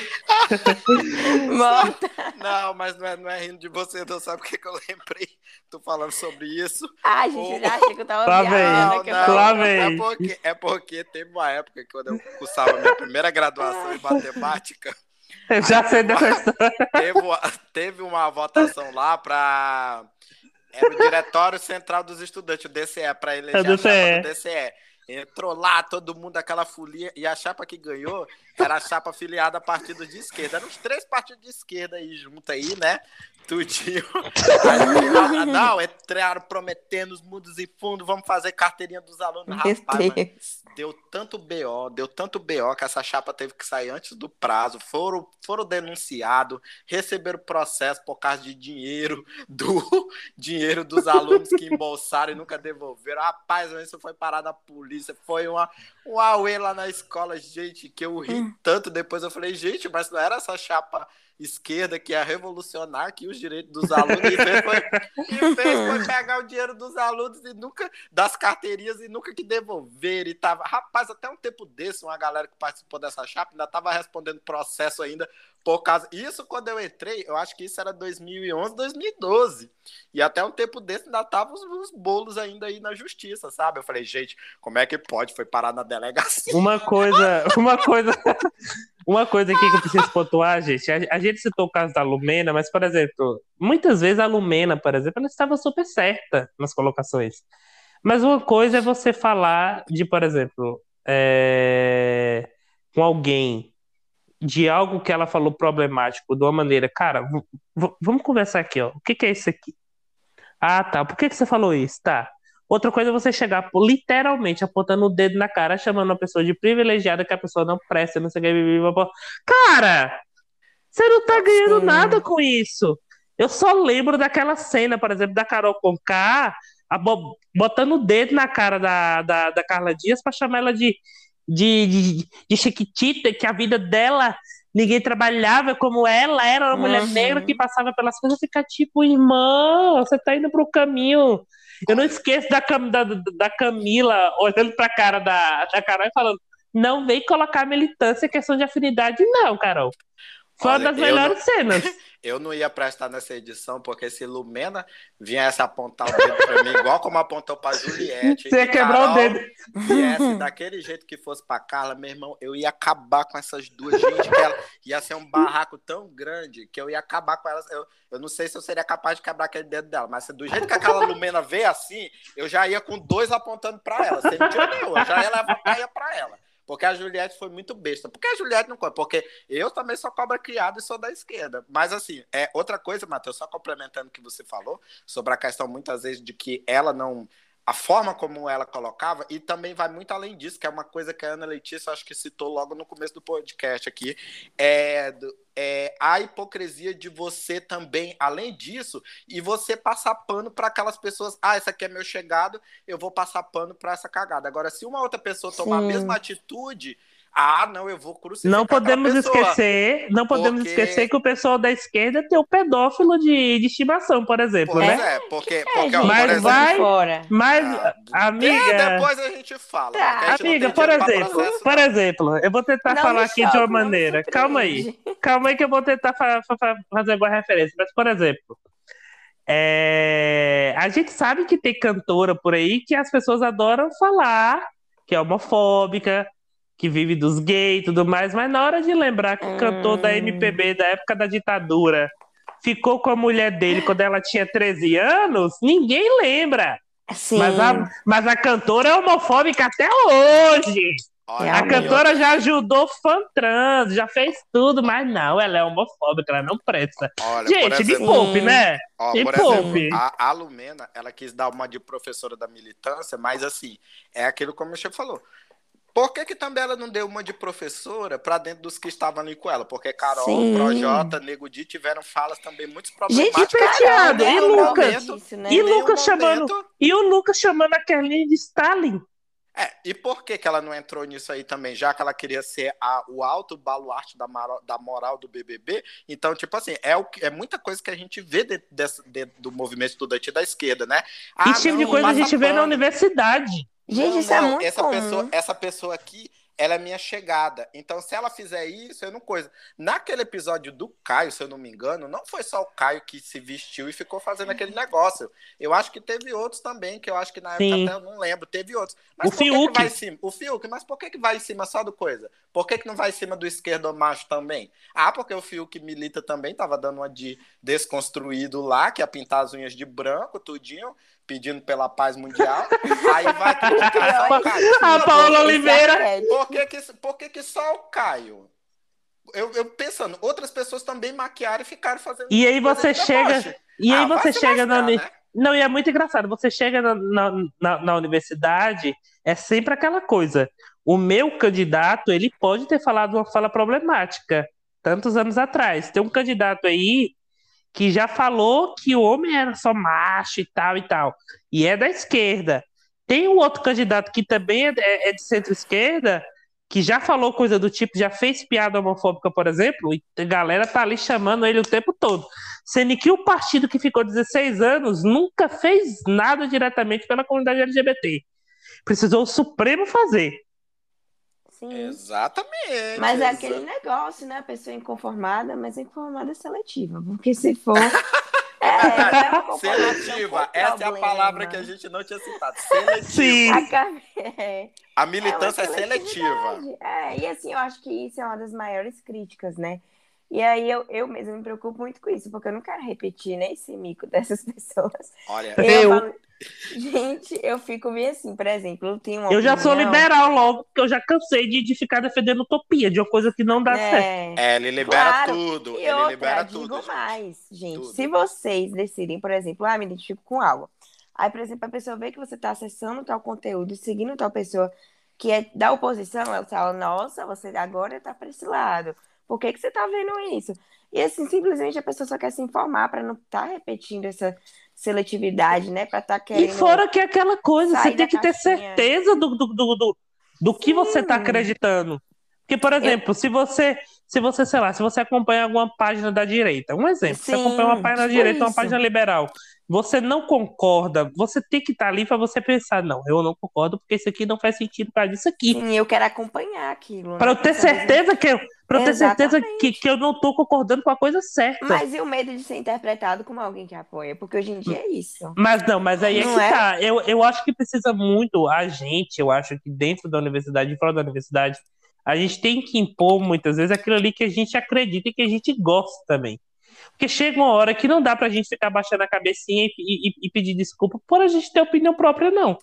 Morta. Não, mas não é, não é rindo de você, não. Sabe o que, que eu lembrei? Tô falando sobre isso. Ai, gente, já achei que eu tava Lá vem. Lá É vem. porque, é porque teve uma época que quando eu cursava minha primeira graduação em matemática, Eu já sei dessa história. teve uma, teve uma votação lá para era o Diretório Central dos Estudantes, o DCE, para eleger É do a DCE. Entrou lá todo mundo, aquela folia, e a chapa que ganhou era a chapa filiada a partidos de esquerda. Eram os três partidos de esquerda aí junto aí, né? Tudinho. Aí, não, entraram prometendo os mundos e fundos, vamos fazer carteirinha dos alunos. Rapaz, deu tanto BO, deu tanto BO que essa chapa teve que sair antes do prazo, foram, foram denunciados, receberam processo por causa de dinheiro, do dinheiro dos alunos que embolsaram e nunca devolveram. Rapaz, isso foi parar da polícia, foi uma, um auê lá na escola, gente, que eu ri hum. tanto depois. Eu falei, gente, mas não era essa chapa esquerda que ia revolucionar aqui os direitos dos alunos e fez foi, e fez foi pegar o dinheiro dos alunos e nunca das carteirinhas e nunca que devolver e tava rapaz até um tempo desse uma galera que participou dessa chapa ainda tava respondendo processo ainda por causa isso quando eu entrei eu acho que isso era 2011 2012 e até um tempo desse ainda tava os, os bolos ainda aí na justiça sabe eu falei gente como é que pode foi parar na delegacia uma coisa uma coisa uma coisa aqui que eu preciso pontuar, gente. A, a, gente citou o caso da Lumena, mas, por exemplo, muitas vezes a Lumena, por exemplo, ela estava super certa nas colocações. Mas uma coisa é você falar de, por exemplo, é, com alguém de algo que ela falou problemático de uma maneira, cara, vamos conversar aqui, ó. O que, que é isso aqui? Ah, tá. Por que, que você falou isso? Tá. Outra coisa é você chegar literalmente apontando o dedo na cara, chamando uma pessoa de privilegiada que a pessoa não presta, não sei o que. Cara, você não tá ganhando Sim. nada com isso. Eu só lembro daquela cena, por exemplo, da Carol Conká botando o dedo na cara da, da, da Carla Dias para chamar ela de, de, de, de Chiquitita, que a vida dela ninguém trabalhava como ela, era uma uhum. mulher negra que passava pelas coisas, fica tipo, irmã, você tá indo pro caminho eu não esqueço da, da, da Camila olhando pra cara da, da Carol e falando: não vem colocar militância questão de afinidade, não, Carol. Foi Olha, uma das melhores não... cenas. Eu não ia prestar nessa edição, porque se Lumena viesse apontar o dedo pra mim, igual como apontou pra Juliette. Você ia quebrar o dedo. Viesse daquele jeito que fosse pra Carla, meu irmão, eu ia acabar com essas duas. Gente, ela ia ser um barraco tão grande que eu ia acabar com elas. Eu, eu não sei se eu seria capaz de quebrar aquele dedo dela, mas do jeito que aquela Lumena veio assim, eu já ia com dois apontando pra ela, sem mentira nenhuma. Eu já ia levar pra ela. Porque a Juliette foi muito besta. Porque a Juliette não conta. Porque eu também sou cobra criada e sou da esquerda. Mas, assim, é outra coisa, Matheus, só complementando o que você falou, sobre a questão, muitas vezes, de que ela não a forma como ela colocava, e também vai muito além disso, que é uma coisa que a Ana Letícia acho que citou logo no começo do podcast aqui, é, é a hipocrisia de você também, além disso, e você passar pano para aquelas pessoas, ah, essa aqui é meu chegado, eu vou passar pano para essa cagada. Agora, se uma outra pessoa tomar Sim. a mesma atitude, ah, não, eu vou crucificar Não podemos esquecer, não podemos porque... esquecer que o pessoal da esquerda tem o pedófilo de, de estimação, por exemplo, pois né? é, porque, é, porque ó, mas exemplo, vai, fora. mas ah, amiga, é, depois a gente fala. Tá. Gente amiga, por exemplo, processo, por exemplo, eu vou tentar não falar aqui de uma maneira. Calma aí, calma aí que eu vou tentar fa fa fazer alguma referência. Mas por exemplo, é... a gente sabe que tem cantora por aí que as pessoas adoram falar que é homofóbica, que vive dos gays e tudo mais, mas na hora de lembrar que o cantor da MPB da época da ditadura ficou com a mulher dele quando ela tinha 13 anos, ninguém lembra. Sim. Mas, a, mas a cantora é homofóbica até hoje. Olha, a cantora já ajudou fã trans, já fez tudo, mas não, ela é homofóbica, ela não presta. Olha, Gente, exemplo, me poupe, né? Ó, me poupe. Exemplo, a, a Lumena, ela quis dar uma de professora da militância, mas assim, é aquilo como o Chico falou. Por que, que também ela não deu uma de professora para dentro dos que estavam ali com ela? Porque Carol, Sim. Projota, Nego Di tiveram falas também muito problemáticas. Gente, Peteado, e Lucas? Momento, né? E Lucas chamando, momento... e o Lucas chamando a Kerline de Stalin. É, e por que, que ela não entrou nisso aí também? Já que ela queria ser a, o alto baluarte da, da moral do BBB. Então, tipo assim, é, o, é muita coisa que a gente vê dentro, desse, dentro do movimento estudantil da esquerda, né? Ah, Esse tipo de coisa a gente vê na universidade. Gente, não, isso é não, é muito essa comum. pessoa, essa pessoa aqui, ela é minha chegada. Então, se ela fizer isso, eu não coisa. Naquele episódio do Caio, se eu não me engano, não foi só o Caio que se vestiu e ficou fazendo aquele negócio. Eu acho que teve outros também, que eu acho que na Sim. época até eu não lembro, teve outros. Mas o Fiuk. vai em cima? O Fiuk, mas por que, que vai em cima só do coisa? Por que, que não vai em cima do esquerdo macho também? Ah, porque o Fiuk milita também, tava dando uma de desconstruído lá, que ia pintar as unhas de branco, tudinho pedindo pela paz mundial, aí vai criticar só o Caio. A Paula Oliveira. Por que, que, por que, que só o Caio? Eu, eu, pensando, outras pessoas também maquiaram e ficaram fazendo. E aí você chega. E aí ah, você chega na. Né? Não, e é muito engraçado. Você chega na, na, na, na universidade, é sempre aquela coisa. O meu candidato, ele pode ter falado uma fala problemática tantos anos atrás. Tem um candidato aí que já falou que o homem era só macho e tal e tal. E é da esquerda. Tem um outro candidato que também é, é, é de centro-esquerda, que já falou coisa do tipo, já fez piada homofóbica, por exemplo, e a galera tá ali chamando ele o tempo todo. Sendo que o partido que ficou 16 anos nunca fez nada diretamente pela comunidade LGBT. Precisou o Supremo fazer. Sim. Exatamente. Mas é aquele negócio, né? A pessoa inconformada, mas inconformada é seletiva. Porque se for. É, seletiva. Essa é a palavra que a gente não tinha citado. Seletiva. Sim. A, é, a militância é, é seletiva. É, e assim, eu acho que isso é uma das maiores críticas, né? E aí eu, eu mesmo me preocupo muito com isso, porque eu não quero repetir nem esse mico dessas pessoas. Olha, eu, eu... Falo, gente, eu fico meio assim, por exemplo, eu tenho uma Eu já sou liberal logo, porque eu já cansei de, de ficar defendendo utopia, de uma coisa que não dá é... certo. É, ele libera claro. tudo. E ele outra, libera digo tudo. mais, gente. Tudo. Se vocês decidem, por exemplo, ah, me identifico com algo. Aí, por exemplo, a pessoa vê que você está acessando tal conteúdo, seguindo tal pessoa que é da oposição, ela fala, nossa, você agora está para esse lado. Por que, que você está vendo isso? E assim, simplesmente a pessoa só quer se informar para não estar tá repetindo essa seletividade, né? Para estar tá querendo. E fora que é aquela coisa, você tem que ter certeza do, do, do, do, do que você está acreditando. Porque, por exemplo, Eu... se você, se você, sei lá, se você acompanha alguma página da direita, um exemplo, Sim, você acompanha uma página da direita, isso. uma página liberal, você não concorda, você tem que estar tá ali para você pensar, não, eu não concordo porque isso aqui não faz sentido para isso aqui. Sim, eu quero acompanhar aquilo. Para né? eu ter certeza que eu, para ter certeza que, que eu não estou concordando com a coisa certa. Mas e o medo de ser interpretado como alguém que apoia? Porque hoje em dia é isso. Mas não, mas aí é não que é? tá. Eu, eu acho que precisa muito a gente, eu acho que dentro da universidade e fora da universidade, a gente tem que impor muitas vezes aquilo ali que a gente acredita e que a gente gosta também. Porque chega uma hora que não dá pra gente ficar baixando a cabecinha e, e, e pedir desculpa por a gente ter opinião própria, não.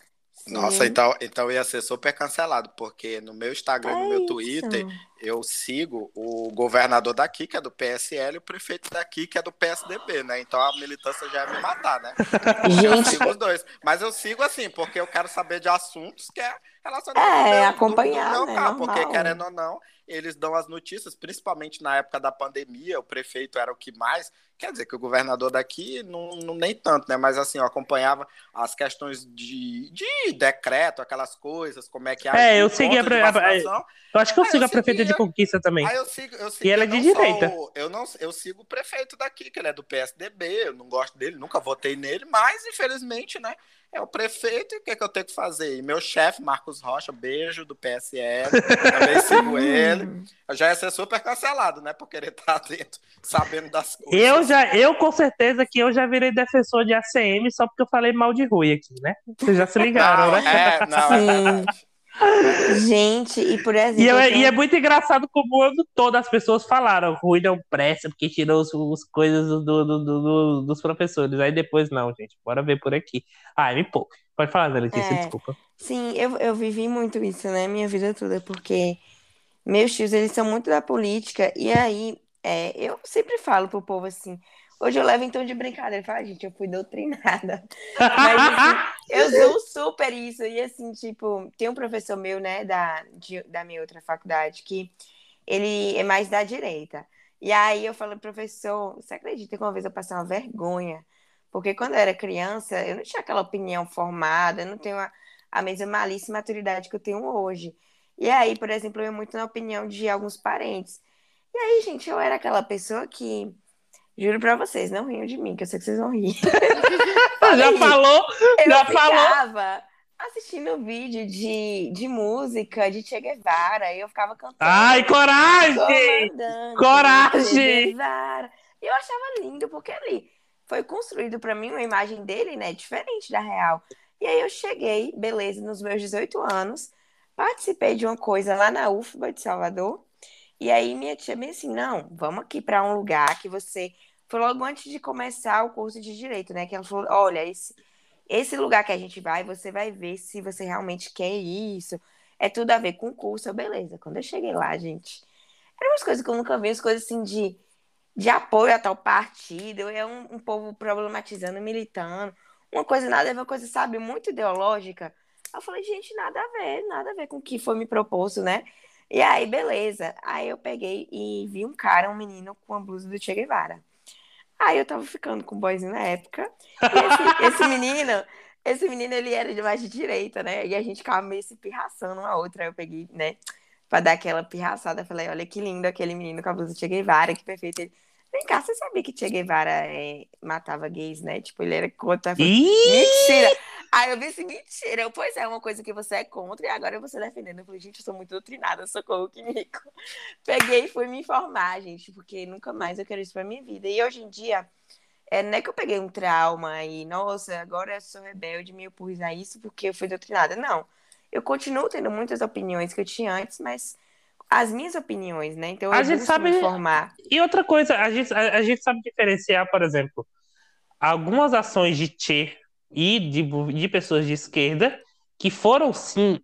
Nossa, então, então ia ser super cancelado, porque no meu Instagram, é no meu Twitter, eu sigo o governador daqui, que é do PSL, e o prefeito daqui, que é do PSDB, né? Então a militância já ia me matar, né? Gente. Eu sigo os dois. Mas eu sigo assim, porque eu quero saber de assuntos que é relacionado é, ao acompanhar, do, do meu né? porque querendo ou não, eles dão as notícias, principalmente na época da pandemia, o prefeito era o que mais, quer dizer que o governador daqui não, não nem tanto, né? Mas assim, eu acompanhava as questões de, de decreto, aquelas coisas, como é que é. eu segui a, a, Eu acho que eu sigo eu a prefeita de conquista também. Aí eu sigo, eu sigo, e ela é de direita. O, eu, não, eu sigo o prefeito daqui, que ele é do PSDB, eu não gosto dele, nunca votei nele, mas infelizmente, né? É o prefeito e o que, é que eu tenho que fazer? E meu chefe, Marcos Rocha, beijo do PSL, também sigo ele. Eu já ia ser super cancelado, né? Por querer estar dentro, sabendo das coisas. Eu já, eu com certeza que eu já virei defensor de ACM só porque eu falei mal de Rui aqui, né? Vocês já se ligaram, não, né? É, não, é verdade. Gente, e por exemplo. E, é, e, é muito engraçado como o ano todo as pessoas falaram: Rui não presta porque tirou os, os coisas do, do, do, dos professores. Aí depois, não, gente, bora ver por aqui. Ah, me pouco. Pode falar, Zé Letícia, é, desculpa. Sim, eu, eu vivi muito isso, né, minha vida toda, porque meus tios, eles são muito da política, e aí é, eu sempre falo pro povo assim. Hoje eu levo então de brincadeira. Fala, gente, eu fui doutrinada. Mas assim, eu sou super isso. E assim, tipo, tem um professor meu, né, da, de, da minha outra faculdade, que ele é mais da direita. E aí eu falo, professor, você acredita que uma vez eu passei uma vergonha? Porque quando eu era criança, eu não tinha aquela opinião formada, eu não tenho a, a mesma malícia e maturidade que eu tenho hoje. E aí, por exemplo, eu ia muito na opinião de alguns parentes. E aí, gente, eu era aquela pessoa que Juro pra vocês, não riam de mim, que eu sei que vocês vão rir. já falou, eu já falou. assistindo vídeo de, de música de Che Guevara e eu ficava cantando. Ai, coragem! Coragem! E eu achava lindo, porque ali foi construído para mim uma imagem dele, né, diferente da real. E aí eu cheguei, beleza, nos meus 18 anos, participei de uma coisa lá na UFBA de Salvador. E aí minha tia me assim, não, vamos aqui para um lugar que você foi logo antes de começar o curso de direito, né? Que ela falou: olha, esse, esse lugar que a gente vai, você vai ver se você realmente quer isso. É tudo a ver com o curso, beleza. Quando eu cheguei lá, gente, eram umas coisas que eu nunca vi, as coisas assim de, de apoio a tal partido, é um, um povo problematizando, militando, uma coisa nada a ver, uma coisa, sabe, muito ideológica. Eu falei, gente, nada a ver, nada a ver com o que foi me proposto, né? E aí, beleza. Aí eu peguei e vi um cara, um menino com a blusa do Che Guevara. Aí eu tava ficando com o boyzinho na época. E esse, esse menino, esse menino, ele era de mais de direita, né? E a gente ficava meio se pirraçando uma outra. Aí eu peguei, né, pra dar aquela pirraçada. Falei, olha que lindo aquele menino com a blusa do Che Guevara, que perfeito. Ele, Vem cá, você sabia que Che Guevara é, matava gays, né? Tipo, ele era contra. Mentira! Aí eu vi assim, mentira. Eu, pois é, uma coisa que você é contra e agora você defendendo. Eu falei, gente, eu sou muito doutrinada, socorro, que mico. Peguei e fui me informar, gente, porque nunca mais eu quero isso pra minha vida. E hoje em dia, é, não é que eu peguei um trauma e, nossa, agora eu sou rebelde, me opus a isso porque eu fui doutrinada. Não. Eu continuo tendo muitas opiniões que eu tinha antes, mas as minhas opiniões, né? Então eu a gente sabe informar. E outra coisa, a gente, a, a, gente sabe diferenciar, por exemplo, algumas ações de Che e de, de pessoas de esquerda que foram sim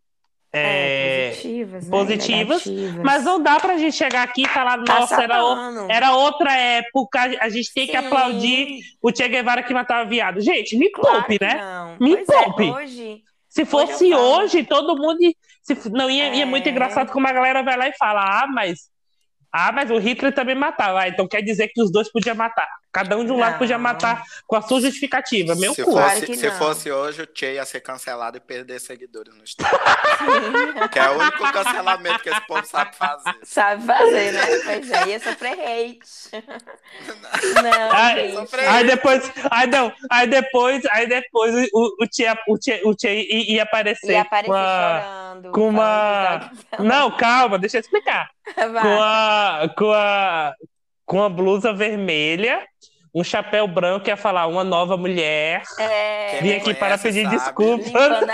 é, é, positivas, né? positivas mas não dá pra gente chegar aqui e falar, tá nossa, era, era, outra época, a gente tem Sim. que aplaudir o Che Guevara que matava viado. Gente, me claro poupe, né? Não. Me pois é, poupe. É, hoje, se fosse hoje todo mundo. Se, não ia, é... ia muito engraçado como a galera vai lá e fala: ah, mas. Ah, mas o Hitler também matava. Ah, então quer dizer que os dois podiam matar. Cada um de um não. lado podia matar com a sua justificativa. Meu se cu. Fosse, se fosse hoje, o Che ia ser cancelado e perder seguidores no Instagram. que é o único cancelamento que esse povo sabe fazer. Sabe fazer, né? Pois é, ia sofrer hate. Não, aí, sofrer aí depois, aí não, aí depois, aí depois o, o, che, o, che, o che ia aparecer, ia aparecer com a, chorando. Com uma... Não, calma, deixa eu explicar. Vai. Com a, com a, com a blusa vermelha, um chapéu branco ia falar uma nova mulher. É. Vim aqui para pedir sabe. desculpas.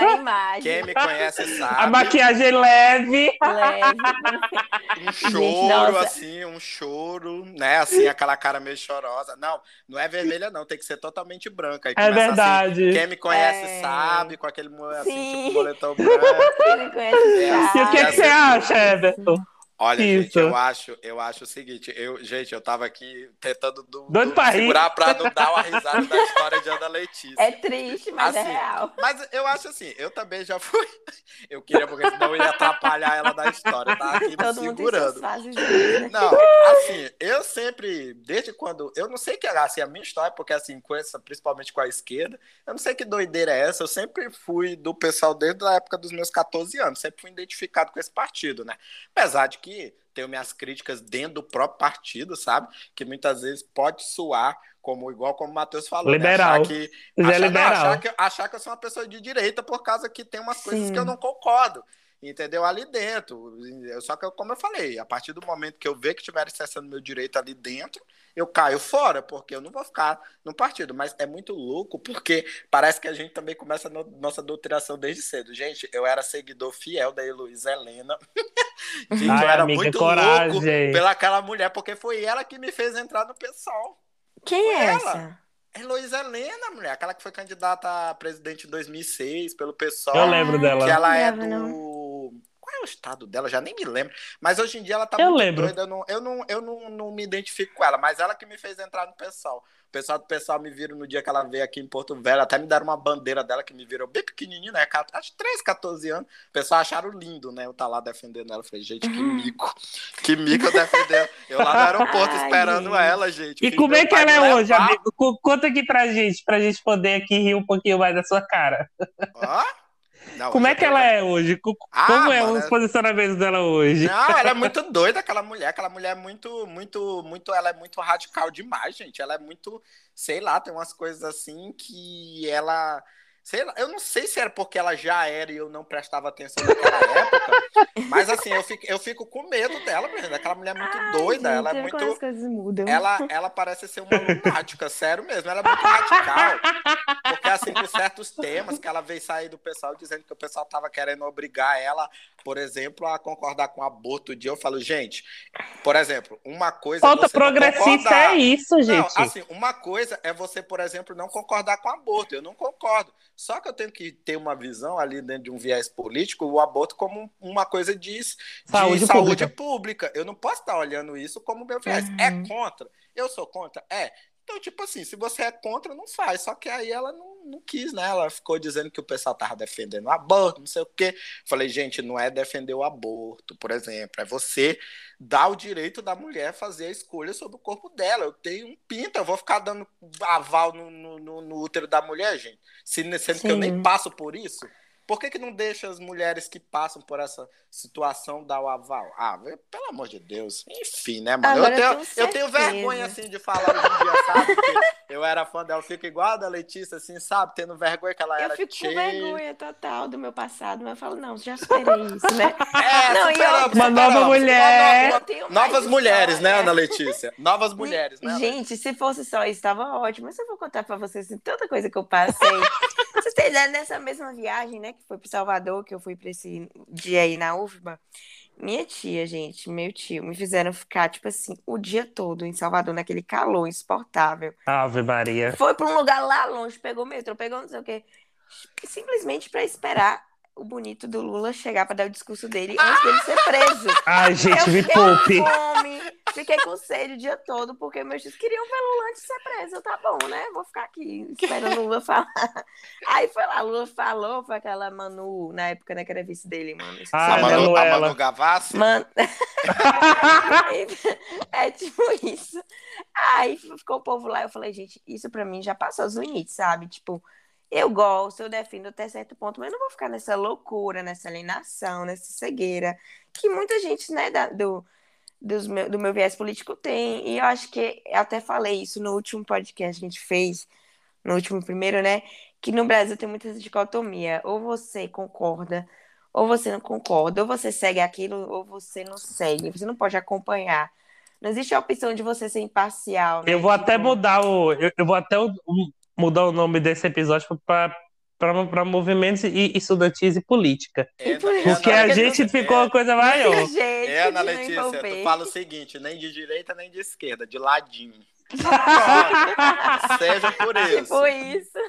Quem me conhece sabe. A maquiagem leve. Leve. Um choro, Gente, assim, um choro, né? Assim, aquela cara meio chorosa. Não, não é vermelha, não, tem que ser totalmente branca. é verdade. Assim, quem me conhece é... sabe, com aquele assim, tipo, moletom branco. Quem me conhece é, sabe. E o que, que você acha, Everton? Olha, Isso. gente, eu acho, eu acho o seguinte, eu, gente, eu tava aqui tentando do, do segurar para não dar uma risada da história de Ana Letícia. É triste, mas é assim, é real. Mas eu acho assim, eu também já fui. Eu queria, porque senão ia atrapalhar ela da história, tá aqui Todo me segurando. Mundo né? Não, assim, eu sempre, desde quando. Eu não sei que era assim, a minha história, porque assim, com essa, principalmente com a esquerda, eu não sei que doideira é essa. Eu sempre fui do pessoal desde a época dos meus 14 anos, sempre fui identificado com esse partido, né? Apesar de que que tenho minhas críticas dentro do próprio partido, sabe? Que muitas vezes pode soar como igual como o Matheus falou, liberal. Né? Achar, que, achar, liberal. Não, achar, que, achar que eu sou uma pessoa de direita por causa que tem umas coisas Sim. que eu não concordo entendeu? Ali dentro. Só que, como eu falei, a partir do momento que eu ver que estiver acessando meu direito ali dentro, eu caio fora, porque eu não vou ficar no partido. Mas é muito louco, porque parece que a gente também começa a no, nossa doutrinação desde cedo. Gente, eu era seguidor fiel da Heloísa Helena. gente, Ai, eu era amiga, muito coragem. louco pelaquela mulher, porque foi ela que me fez entrar no PSOL. Quem foi é ela. essa? Heloísa Helena, mulher, aquela que foi candidata a presidente em 2006 pelo PSOL. Eu lembro dela. Que ela é do. Qual é o estado dela? Já nem me lembro. Mas hoje em dia ela tá eu muito lembro. doida. Eu, não, eu, não, eu não, não me identifico com ela, mas ela que me fez entrar no PSOL. O pessoal do pessoal me viram no dia que ela veio aqui em Porto Velho, até me deram uma bandeira dela que me virou bem pequenininha, né? Acho 13, 14 anos. O pessoal acharam lindo, né? Eu tá lá defendendo ela. Eu falei, gente, que uhum. mico. Que mico eu defendendo. Eu lá no aeroporto Ai, esperando ela, gente. E como é que ela é hoje, amigo? Conta aqui pra gente, pra gente poder aqui rir um pouquinho mais da sua cara. Ó? Não, Como é que ela é hoje? Como ah, é mano, os posicionamentos dela hoje? Não, ela é muito doida, aquela mulher. Aquela mulher é muito, muito, muito. Ela é muito radical demais, gente. Ela é muito. Sei lá, tem umas coisas assim que ela Sei lá, eu não sei se era porque ela já era e eu não prestava atenção naquela época, mas assim, eu fico, eu fico com medo dela, mesmo. Aquela mulher é muito Ai, doida, gente, ela é muito. As coisas mudam. Ela, ela parece ser uma lunática, sério mesmo. Ela é muito radical. Porque, assim, por certos temas que ela veio sair do pessoal dizendo que o pessoal tava querendo obrigar ela, por exemplo, a concordar com o aborto. dia eu falo, gente, por exemplo, uma coisa. Falta progressista é isso, gente. Não, assim, uma coisa é você, por exemplo, não concordar com o aborto. Eu não concordo. Só que eu tenho que ter uma visão ali dentro de um viés político, o aborto como uma coisa de, de saúde, saúde pública. pública. Eu não posso estar olhando isso como meu viés. É uhum. É contra? Eu sou contra? É. Então, tipo assim, se você é contra, não faz. Só que aí ela não, não quis, né? Ela ficou dizendo que o pessoal tava defendendo o aborto, não sei o quê. Falei, gente, não é defender o aborto, por exemplo. É você dar o direito da mulher fazer a escolha sobre o corpo dela. Eu tenho um pinto, eu vou ficar dando aval no, no, no útero da mulher, gente. Sendo Sim. que eu nem passo por isso. Por que, que não deixa as mulheres que passam por essa situação dar o aval? Ah, pelo amor de Deus. Enfim, né, mano? eu, tenho, eu, tenho vergonha, assim, de falar hoje em dia, sabe? Eu era fã dela, eu fico igual a da Letícia, assim, sabe? Tendo vergonha que ela eu era Eu fico cheia. com vergonha total do meu passado, mas eu falo, não, já superei isso, né? É, não, superamos, uma nova mulher. Uma nova, novas mulheres, né, Ana Letícia? Novas mulheres, né? Gente, se fosse só isso, estava ótimo. Mas eu vou contar pra vocês assim, tanta coisa que eu passei. Vocês têm ideia nessa mesma viagem, né? Que foi para Salvador, que eu fui para esse dia aí na UFBA. Minha tia, gente, meu tio, me fizeram ficar, tipo assim, o dia todo em Salvador, naquele calor insuportável. Ave Maria. Foi para um lugar lá longe, pegou metrô, pegou não sei o quê. Simplesmente para esperar o bonito do Lula chegar para dar o discurso dele antes dele ser preso. Ai, gente, eu me poupe. Fome, fiquei com sede o dia todo, porque meus tios queriam ver Lula antes de ser preso. Tá bom, né? Vou ficar aqui esperando o Lula falar. Aí foi lá, Lula falou, foi aquela Manu, na época, né, que era vice dele, mano. Ah, a Manu, a Manu Gavassi? Man... é tipo isso. Aí ficou o povo lá, eu falei, gente, isso pra mim já passou os limites, sabe? Tipo, eu gosto, eu defendo até certo ponto, mas não vou ficar nessa loucura, nessa alienação, nessa cegueira, que muita gente, né, da, do, dos meu, do meu viés político tem. E eu acho que eu até falei isso no último podcast que a gente fez, no último primeiro, né? Que no Brasil tem muita dicotomia. Ou você concorda, ou você não concorda, ou você segue aquilo, ou você não segue. Você não pode acompanhar. Não existe a opção de você ser imparcial. Né? Eu vou tipo... até mudar o. Eu, eu vou até o, mudar o nome desse episódio para para movimentos e estudantis e política. É, porque a gente ficou uma coisa maior. É, Ana Letícia, tu fala o seguinte, nem de direita nem de esquerda, de ladinho. Seja por isso. Tipo isso.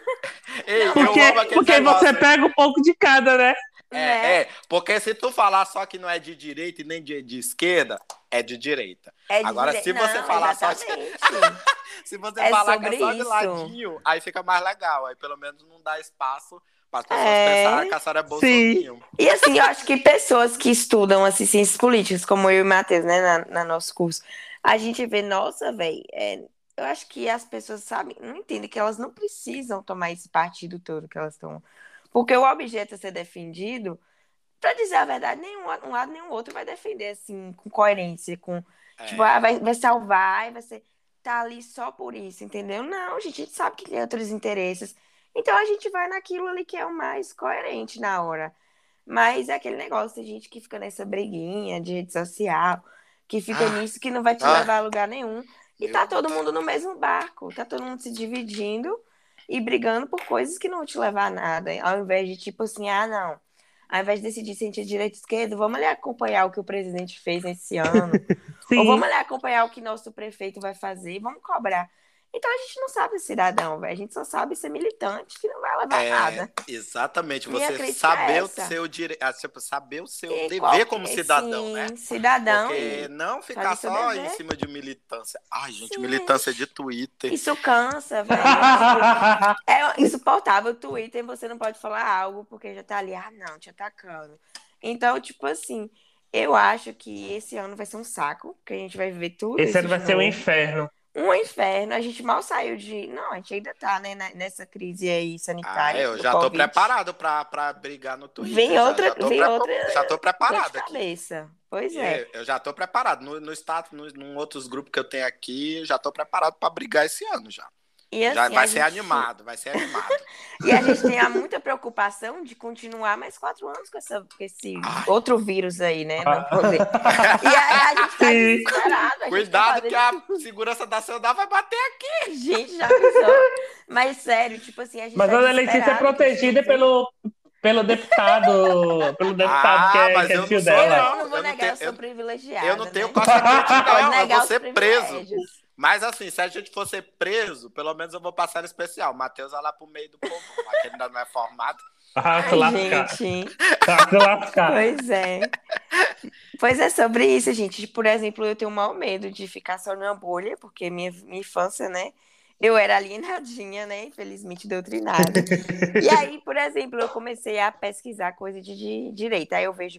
Ei, porque porque você pega um pouco de cada, né? É, né? é, porque se tu falar só que não é de direita e nem de, de esquerda, é de direita. É de Agora, dire... se você não, falar exatamente. só de... se você é falar que é só de ladinho, aí fica mais legal. Aí pelo menos não dá espaço para as pessoas é... pensarem que a senhora é Bolsonaro. E assim, eu acho que pessoas que estudam assim, ciências políticas, como eu e o Matheus, né, na, na nosso curso, a gente vê, nossa, velho, é, eu acho que as pessoas sabem, não entendem que elas não precisam tomar esse partido todo que elas estão porque o objeto a ser defendido, para dizer a verdade, nenhum um lado nem o outro vai defender assim, com coerência, com. É. Tipo, ah, vai, vai salvar, vai ser. Tá ali só por isso, entendeu? Não, a gente sabe que tem outros interesses. Então a gente vai naquilo ali que é o mais coerente na hora. Mas é aquele negócio, tem gente que fica nessa briguinha de rede social, que fica ah. nisso que não vai te ah. levar a lugar nenhum. E tá todo mundo no mesmo barco, tá todo mundo se dividindo e brigando por coisas que não te levar a nada. Ao invés de, tipo assim, ah, não. Ao invés de decidir se a gente é direita ou esquerda, vamos ali acompanhar o que o presidente fez esse ano. ou vamos ali acompanhar o que nosso prefeito vai fazer, vamos cobrar. Então a gente não sabe cidadão, velho. A gente só sabe ser militante, que não vai levar é, nada. Exatamente. Você saber é o seu direito, ah, tipo, saber o seu e dever qualquer, como cidadão, sim, né? Cidadão. Porque não ficar só em cima de militância. Ai, gente, sim. militância de Twitter. Isso cansa, velho. é insuportável. Twitter, você não pode falar algo porque já tá ali, ah, não, te atacando. Então, tipo assim, eu acho que esse ano vai ser um saco, que a gente vai viver tudo. Esse ano vai ser um inferno um inferno. A gente mal saiu de. Não, a gente ainda tá, né, nessa crise aí sanitária. Ah, eu já tô preparado pra, pra brigar no Twitter. Vem outra. Já, já vem pre... outra já tô preparado. Aqui. Cabeça. Pois é. Eu, eu já tô preparado. No, no status, no, num outros grupos que eu tenho aqui, já tô preparado pra brigar esse ano já. E assim, Já vai ser gente... animado, vai ser animado. e a gente tem muita preocupação de continuar mais quatro anos com, essa, com esse Ai. outro vírus aí, né? Não poder. e aí a gente tá desesperado. Cuidado tá que a segurança nacional vai bater aqui. Gente, já pensou? Mas sério, tipo assim, a gente Mas tá a Letícia é protegida pelo, pelo deputado, pelo deputado ah, que é, que é tio dela. Eu não vou eu negar, não tenho, eu sou privilegiada. Eu não tenho né? constituinte, não, eu vou ser preso. Mas assim, se a gente for ser preso, pelo menos eu vou passar especial. Matheus vai lá pro meio do povo, que ainda não é formado. Ah. Gente. Ah, se lascar. Pois é. Pois é sobre isso, gente. Por exemplo, eu tenho o maior medo de ficar só numa bolha, porque minha, minha infância, né? eu era alienadinha, né? Infelizmente doutrinada. e aí, por exemplo, eu comecei a pesquisar coisa de, de direita. Aí eu vejo.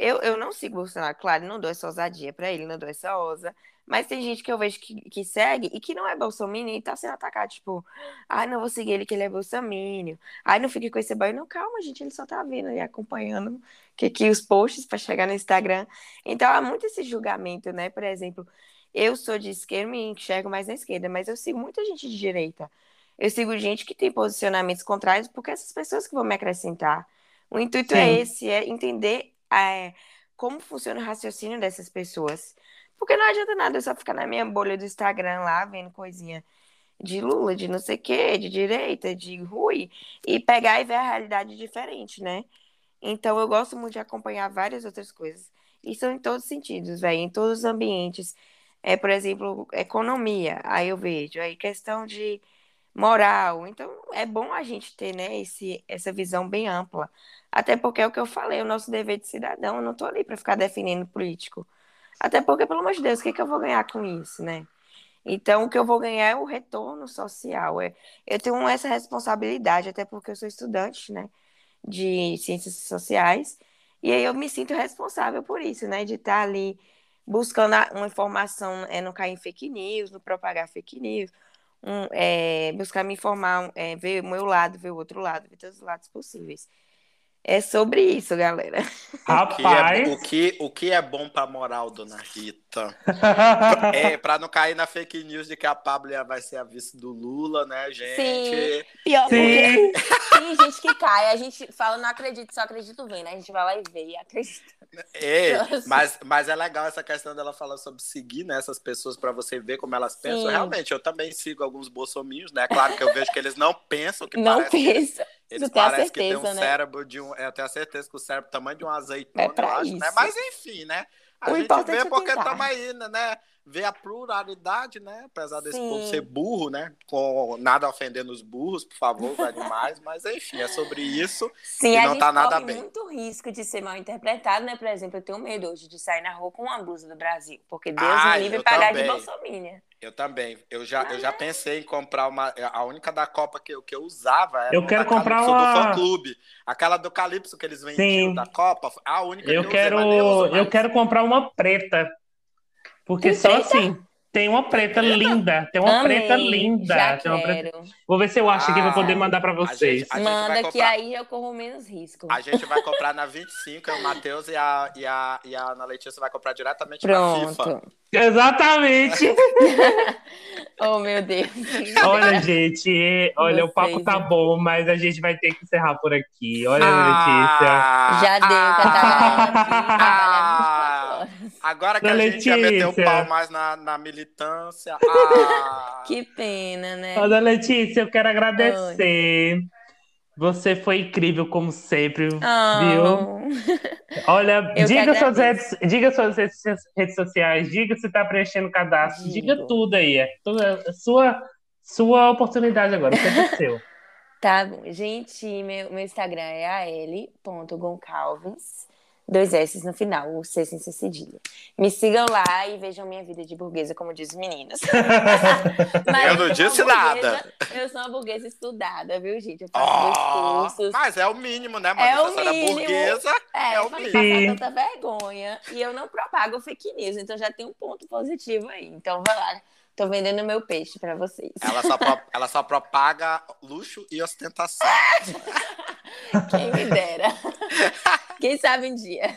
Eu, eu não sigo Bolsonaro, claro, não dou essa ousadia pra ele, não dou essa ousa. Mas tem gente que eu vejo que, que segue e que não é bolsominion e tá sendo atacado, tipo, ai, não vou seguir ele que ele é bolsominion. Ai, não fique com esse banho. Não, calma, gente, ele só tá vindo e acompanhando que, que os posts para chegar no Instagram. Então há muito esse julgamento, né? Por exemplo, eu sou de esquerda, me enxergo mais na esquerda, mas eu sigo muita gente de direita. Eu sigo gente que tem posicionamentos contrários porque essas pessoas que vão me acrescentar. O intuito é Sim. é esse, é entender é, como funciona o raciocínio dessas pessoas. Porque não adianta nada eu só ficar na minha bolha do Instagram lá, vendo coisinha de Lula, de não sei o quê, de direita, de Rui, e pegar e ver a realidade diferente, né? Então eu gosto muito de acompanhar várias outras coisas. E são em todos os sentidos, velho, em todos os ambientes. É, por exemplo, economia, aí eu vejo, aí questão de moral. Então é bom a gente ter, né, esse, essa visão bem ampla. Até porque é o que eu falei, o nosso dever de cidadão, eu não tô ali para ficar defendendo político. Até porque, pelo amor de Deus, o que, que eu vou ganhar com isso, né? Então, o que eu vou ganhar é o retorno social. É, eu tenho essa responsabilidade, até porque eu sou estudante, né, de ciências sociais, e aí eu me sinto responsável por isso, né, de estar ali buscando uma informação, é, não cair em fake news, não propagar fake news, um, é, buscar me informar, é, ver o meu lado, ver o outro lado, ver todos os lados possíveis. É sobre isso, galera. Rapaz. O que é, o que, o que é bom pra moral, dona Rita? é, pra não cair na fake news de que a Pablo vai ser a vice do Lula, né, gente? Sim. Pior Sim. tem gente que cai, a gente fala, não acredito, só acredito vendo. A gente vai lá e vê e acredita. É, mas, mas é legal essa questão dela falar sobre seguir né, essas pessoas para você ver como elas pensam. Sim. Realmente, eu também sigo alguns bolsominhos, né? Claro que eu vejo que eles não pensam que Não pensam. Eles parecem que tem um né? cérebro de um. Eu tenho a certeza que o cérebro é tamanho de um azeitona, é eu acho, né? Mas enfim, né? A o gente vê é porque estamos aí, né? Ver a pluralidade, né? Apesar desse Sim. povo ser burro, né? Com nada ofendendo os burros, por favor, vai demais. Mas enfim, é sobre isso. Sim, e não tá nada bem. muito risco de ser mal interpretado, né? Por exemplo, eu tenho medo hoje de sair na rua com uma blusa do Brasil. Porque Deus Ai, me livre pagar também. de Bolsonaro. Eu também. Eu já, eu já pensei em comprar uma. A única da Copa que eu, que eu usava era eu quero comprar uma... do fã clube. Aquela do Calypso que eles vendiam Sim. da Copa. A única eu que eu quero, usei, Eu quero comprar uma preta. Porque só preta? assim. Tem uma preta, linda. Tem uma Amei, preta linda. Tem uma preta... Vou ver se eu acho ah, aqui pra poder mandar pra vocês. A gente, a Manda comprar... que aí eu corro menos risco. A gente vai comprar na 25, o Matheus e a, e, a, e a Ana Letícia vai comprar diretamente Pronto. na FIFA. Exatamente. oh, meu Deus. Olha, gente, olha, Vocês, o papo tá bom, mas a gente vai ter que encerrar por aqui. Olha, ah, Letícia. Já deu, ah, aqui, ah, Agora que a gente Letícia. já meteu o pau mais na, na militância. Ah. que pena, né? Dona Letícia, eu quero agradecer. Oi. Você foi incrível, como sempre, oh. viu? Olha, diga suas, redes, diga suas redes, sociais, diga se está preenchendo cadastro, Digo. diga tudo aí. É sua, sua oportunidade agora, o que é seu. Tá bom. Gente, meu, meu Instagram é al.goncalves dois S no final, o C sem ser cedilha. Me sigam lá e vejam minha vida de burguesa, como diz os meninos. eu não disse nada. Eu sou uma burguesa estudada, viu, gente? Eu faço oh, dois cursos. Mas é o mínimo, né, mano? É o mínimo. burguesa, é, é o mínimo. passar tanta vergonha. E eu não propago fake news, então já tem um ponto positivo aí. Então vai lá. Tô vendendo meu peixe para vocês. Ela só, pro, ela só propaga luxo e ostentação. Quem me dera. Quem sabe um dia.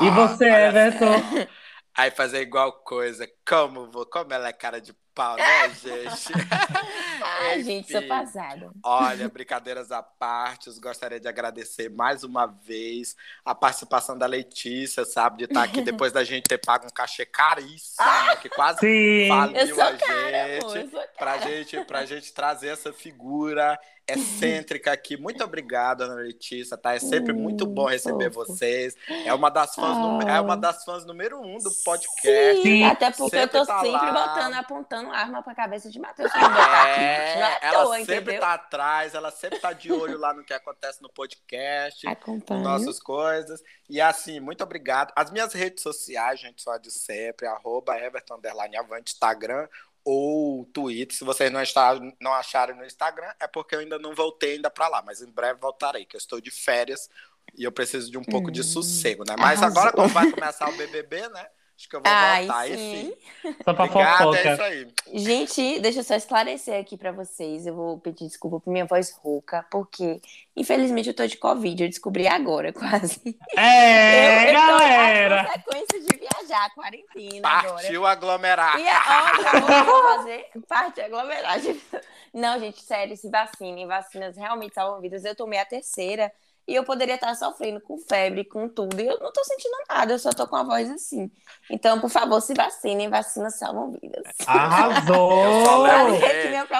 e você, Everton? Aí fazer igual coisa. Como, como ela é cara de pau, né, gente? Ai, gente, sou passada. Olha, brincadeiras à parte, gostaria de agradecer mais uma vez a participação da Letícia, sabe? De estar aqui depois da gente ter pago um cachê caríssimo, né, que quase Sim. faliu a gente. Amor, pra gente. Pra gente trazer essa figura excêntrica aqui. Muito obrigada, Ana Letícia, tá? É sempre muito bom receber vocês. É uma das fãs, ah. é uma das fãs número um do podcast. Sim, até porque sempre eu tô tá sempre lá. botando, apontando arma pra cabeça de Matheus. É, é ela toa, sempre entendeu? tá atrás, ela sempre tá de olho lá no que acontece no podcast, Acompanho. nossas coisas. E assim, muito obrigado. As minhas redes sociais, gente, só de sempre, arroba Everton Avante, Instagram, ou Twitter. Se vocês não, está, não acharem no Instagram, é porque eu ainda não voltei ainda para lá, mas em breve voltarei, que eu estou de férias e eu preciso de um pouco hum, de sossego, né? Mas arrasou. agora, quando vai começar o BBB, né? Acho que eu vou Ai, voltar, sim. enfim. Só pra Obrigada, fofoca. é isso aí. Gente, deixa eu só esclarecer aqui pra vocês. Eu vou pedir desculpa por minha voz rouca, porque, infelizmente, eu tô de Covid. Eu descobri agora, quase. É, eu, eu galera! Tô consequência de viajar, quarentena Partiu agora. aglomerar. E, ó, vou fazer parte aglomerar. Não, gente, sério, se vacinem. Vacinas realmente salvam vidas. Eu tomei a terceira e eu poderia estar sofrendo com febre, com tudo, e eu não tô sentindo nada, eu só tô com a voz assim. Então, por favor, se vacinem, vacinas salvam vidas. Arrasou!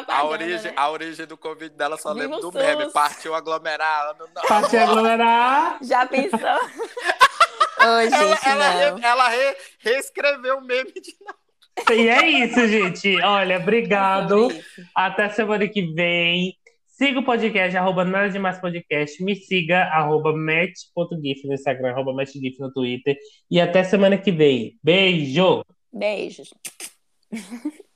a, origem, né? a origem do Covid dela só Viva lembro do SUS. meme, partiu aglomerar. Partiu aglomerar. Já pensou? Oi, gente, ela, ela, ela re, reescreveu o meme de novo. E é isso, gente. Olha, obrigado. Até semana que vem. Siga o podcast, arroba nada demais podcast. Me siga, arroba match.gif no Instagram, arroba matchgif no Twitter. E até semana que vem. Beijo! Beijos.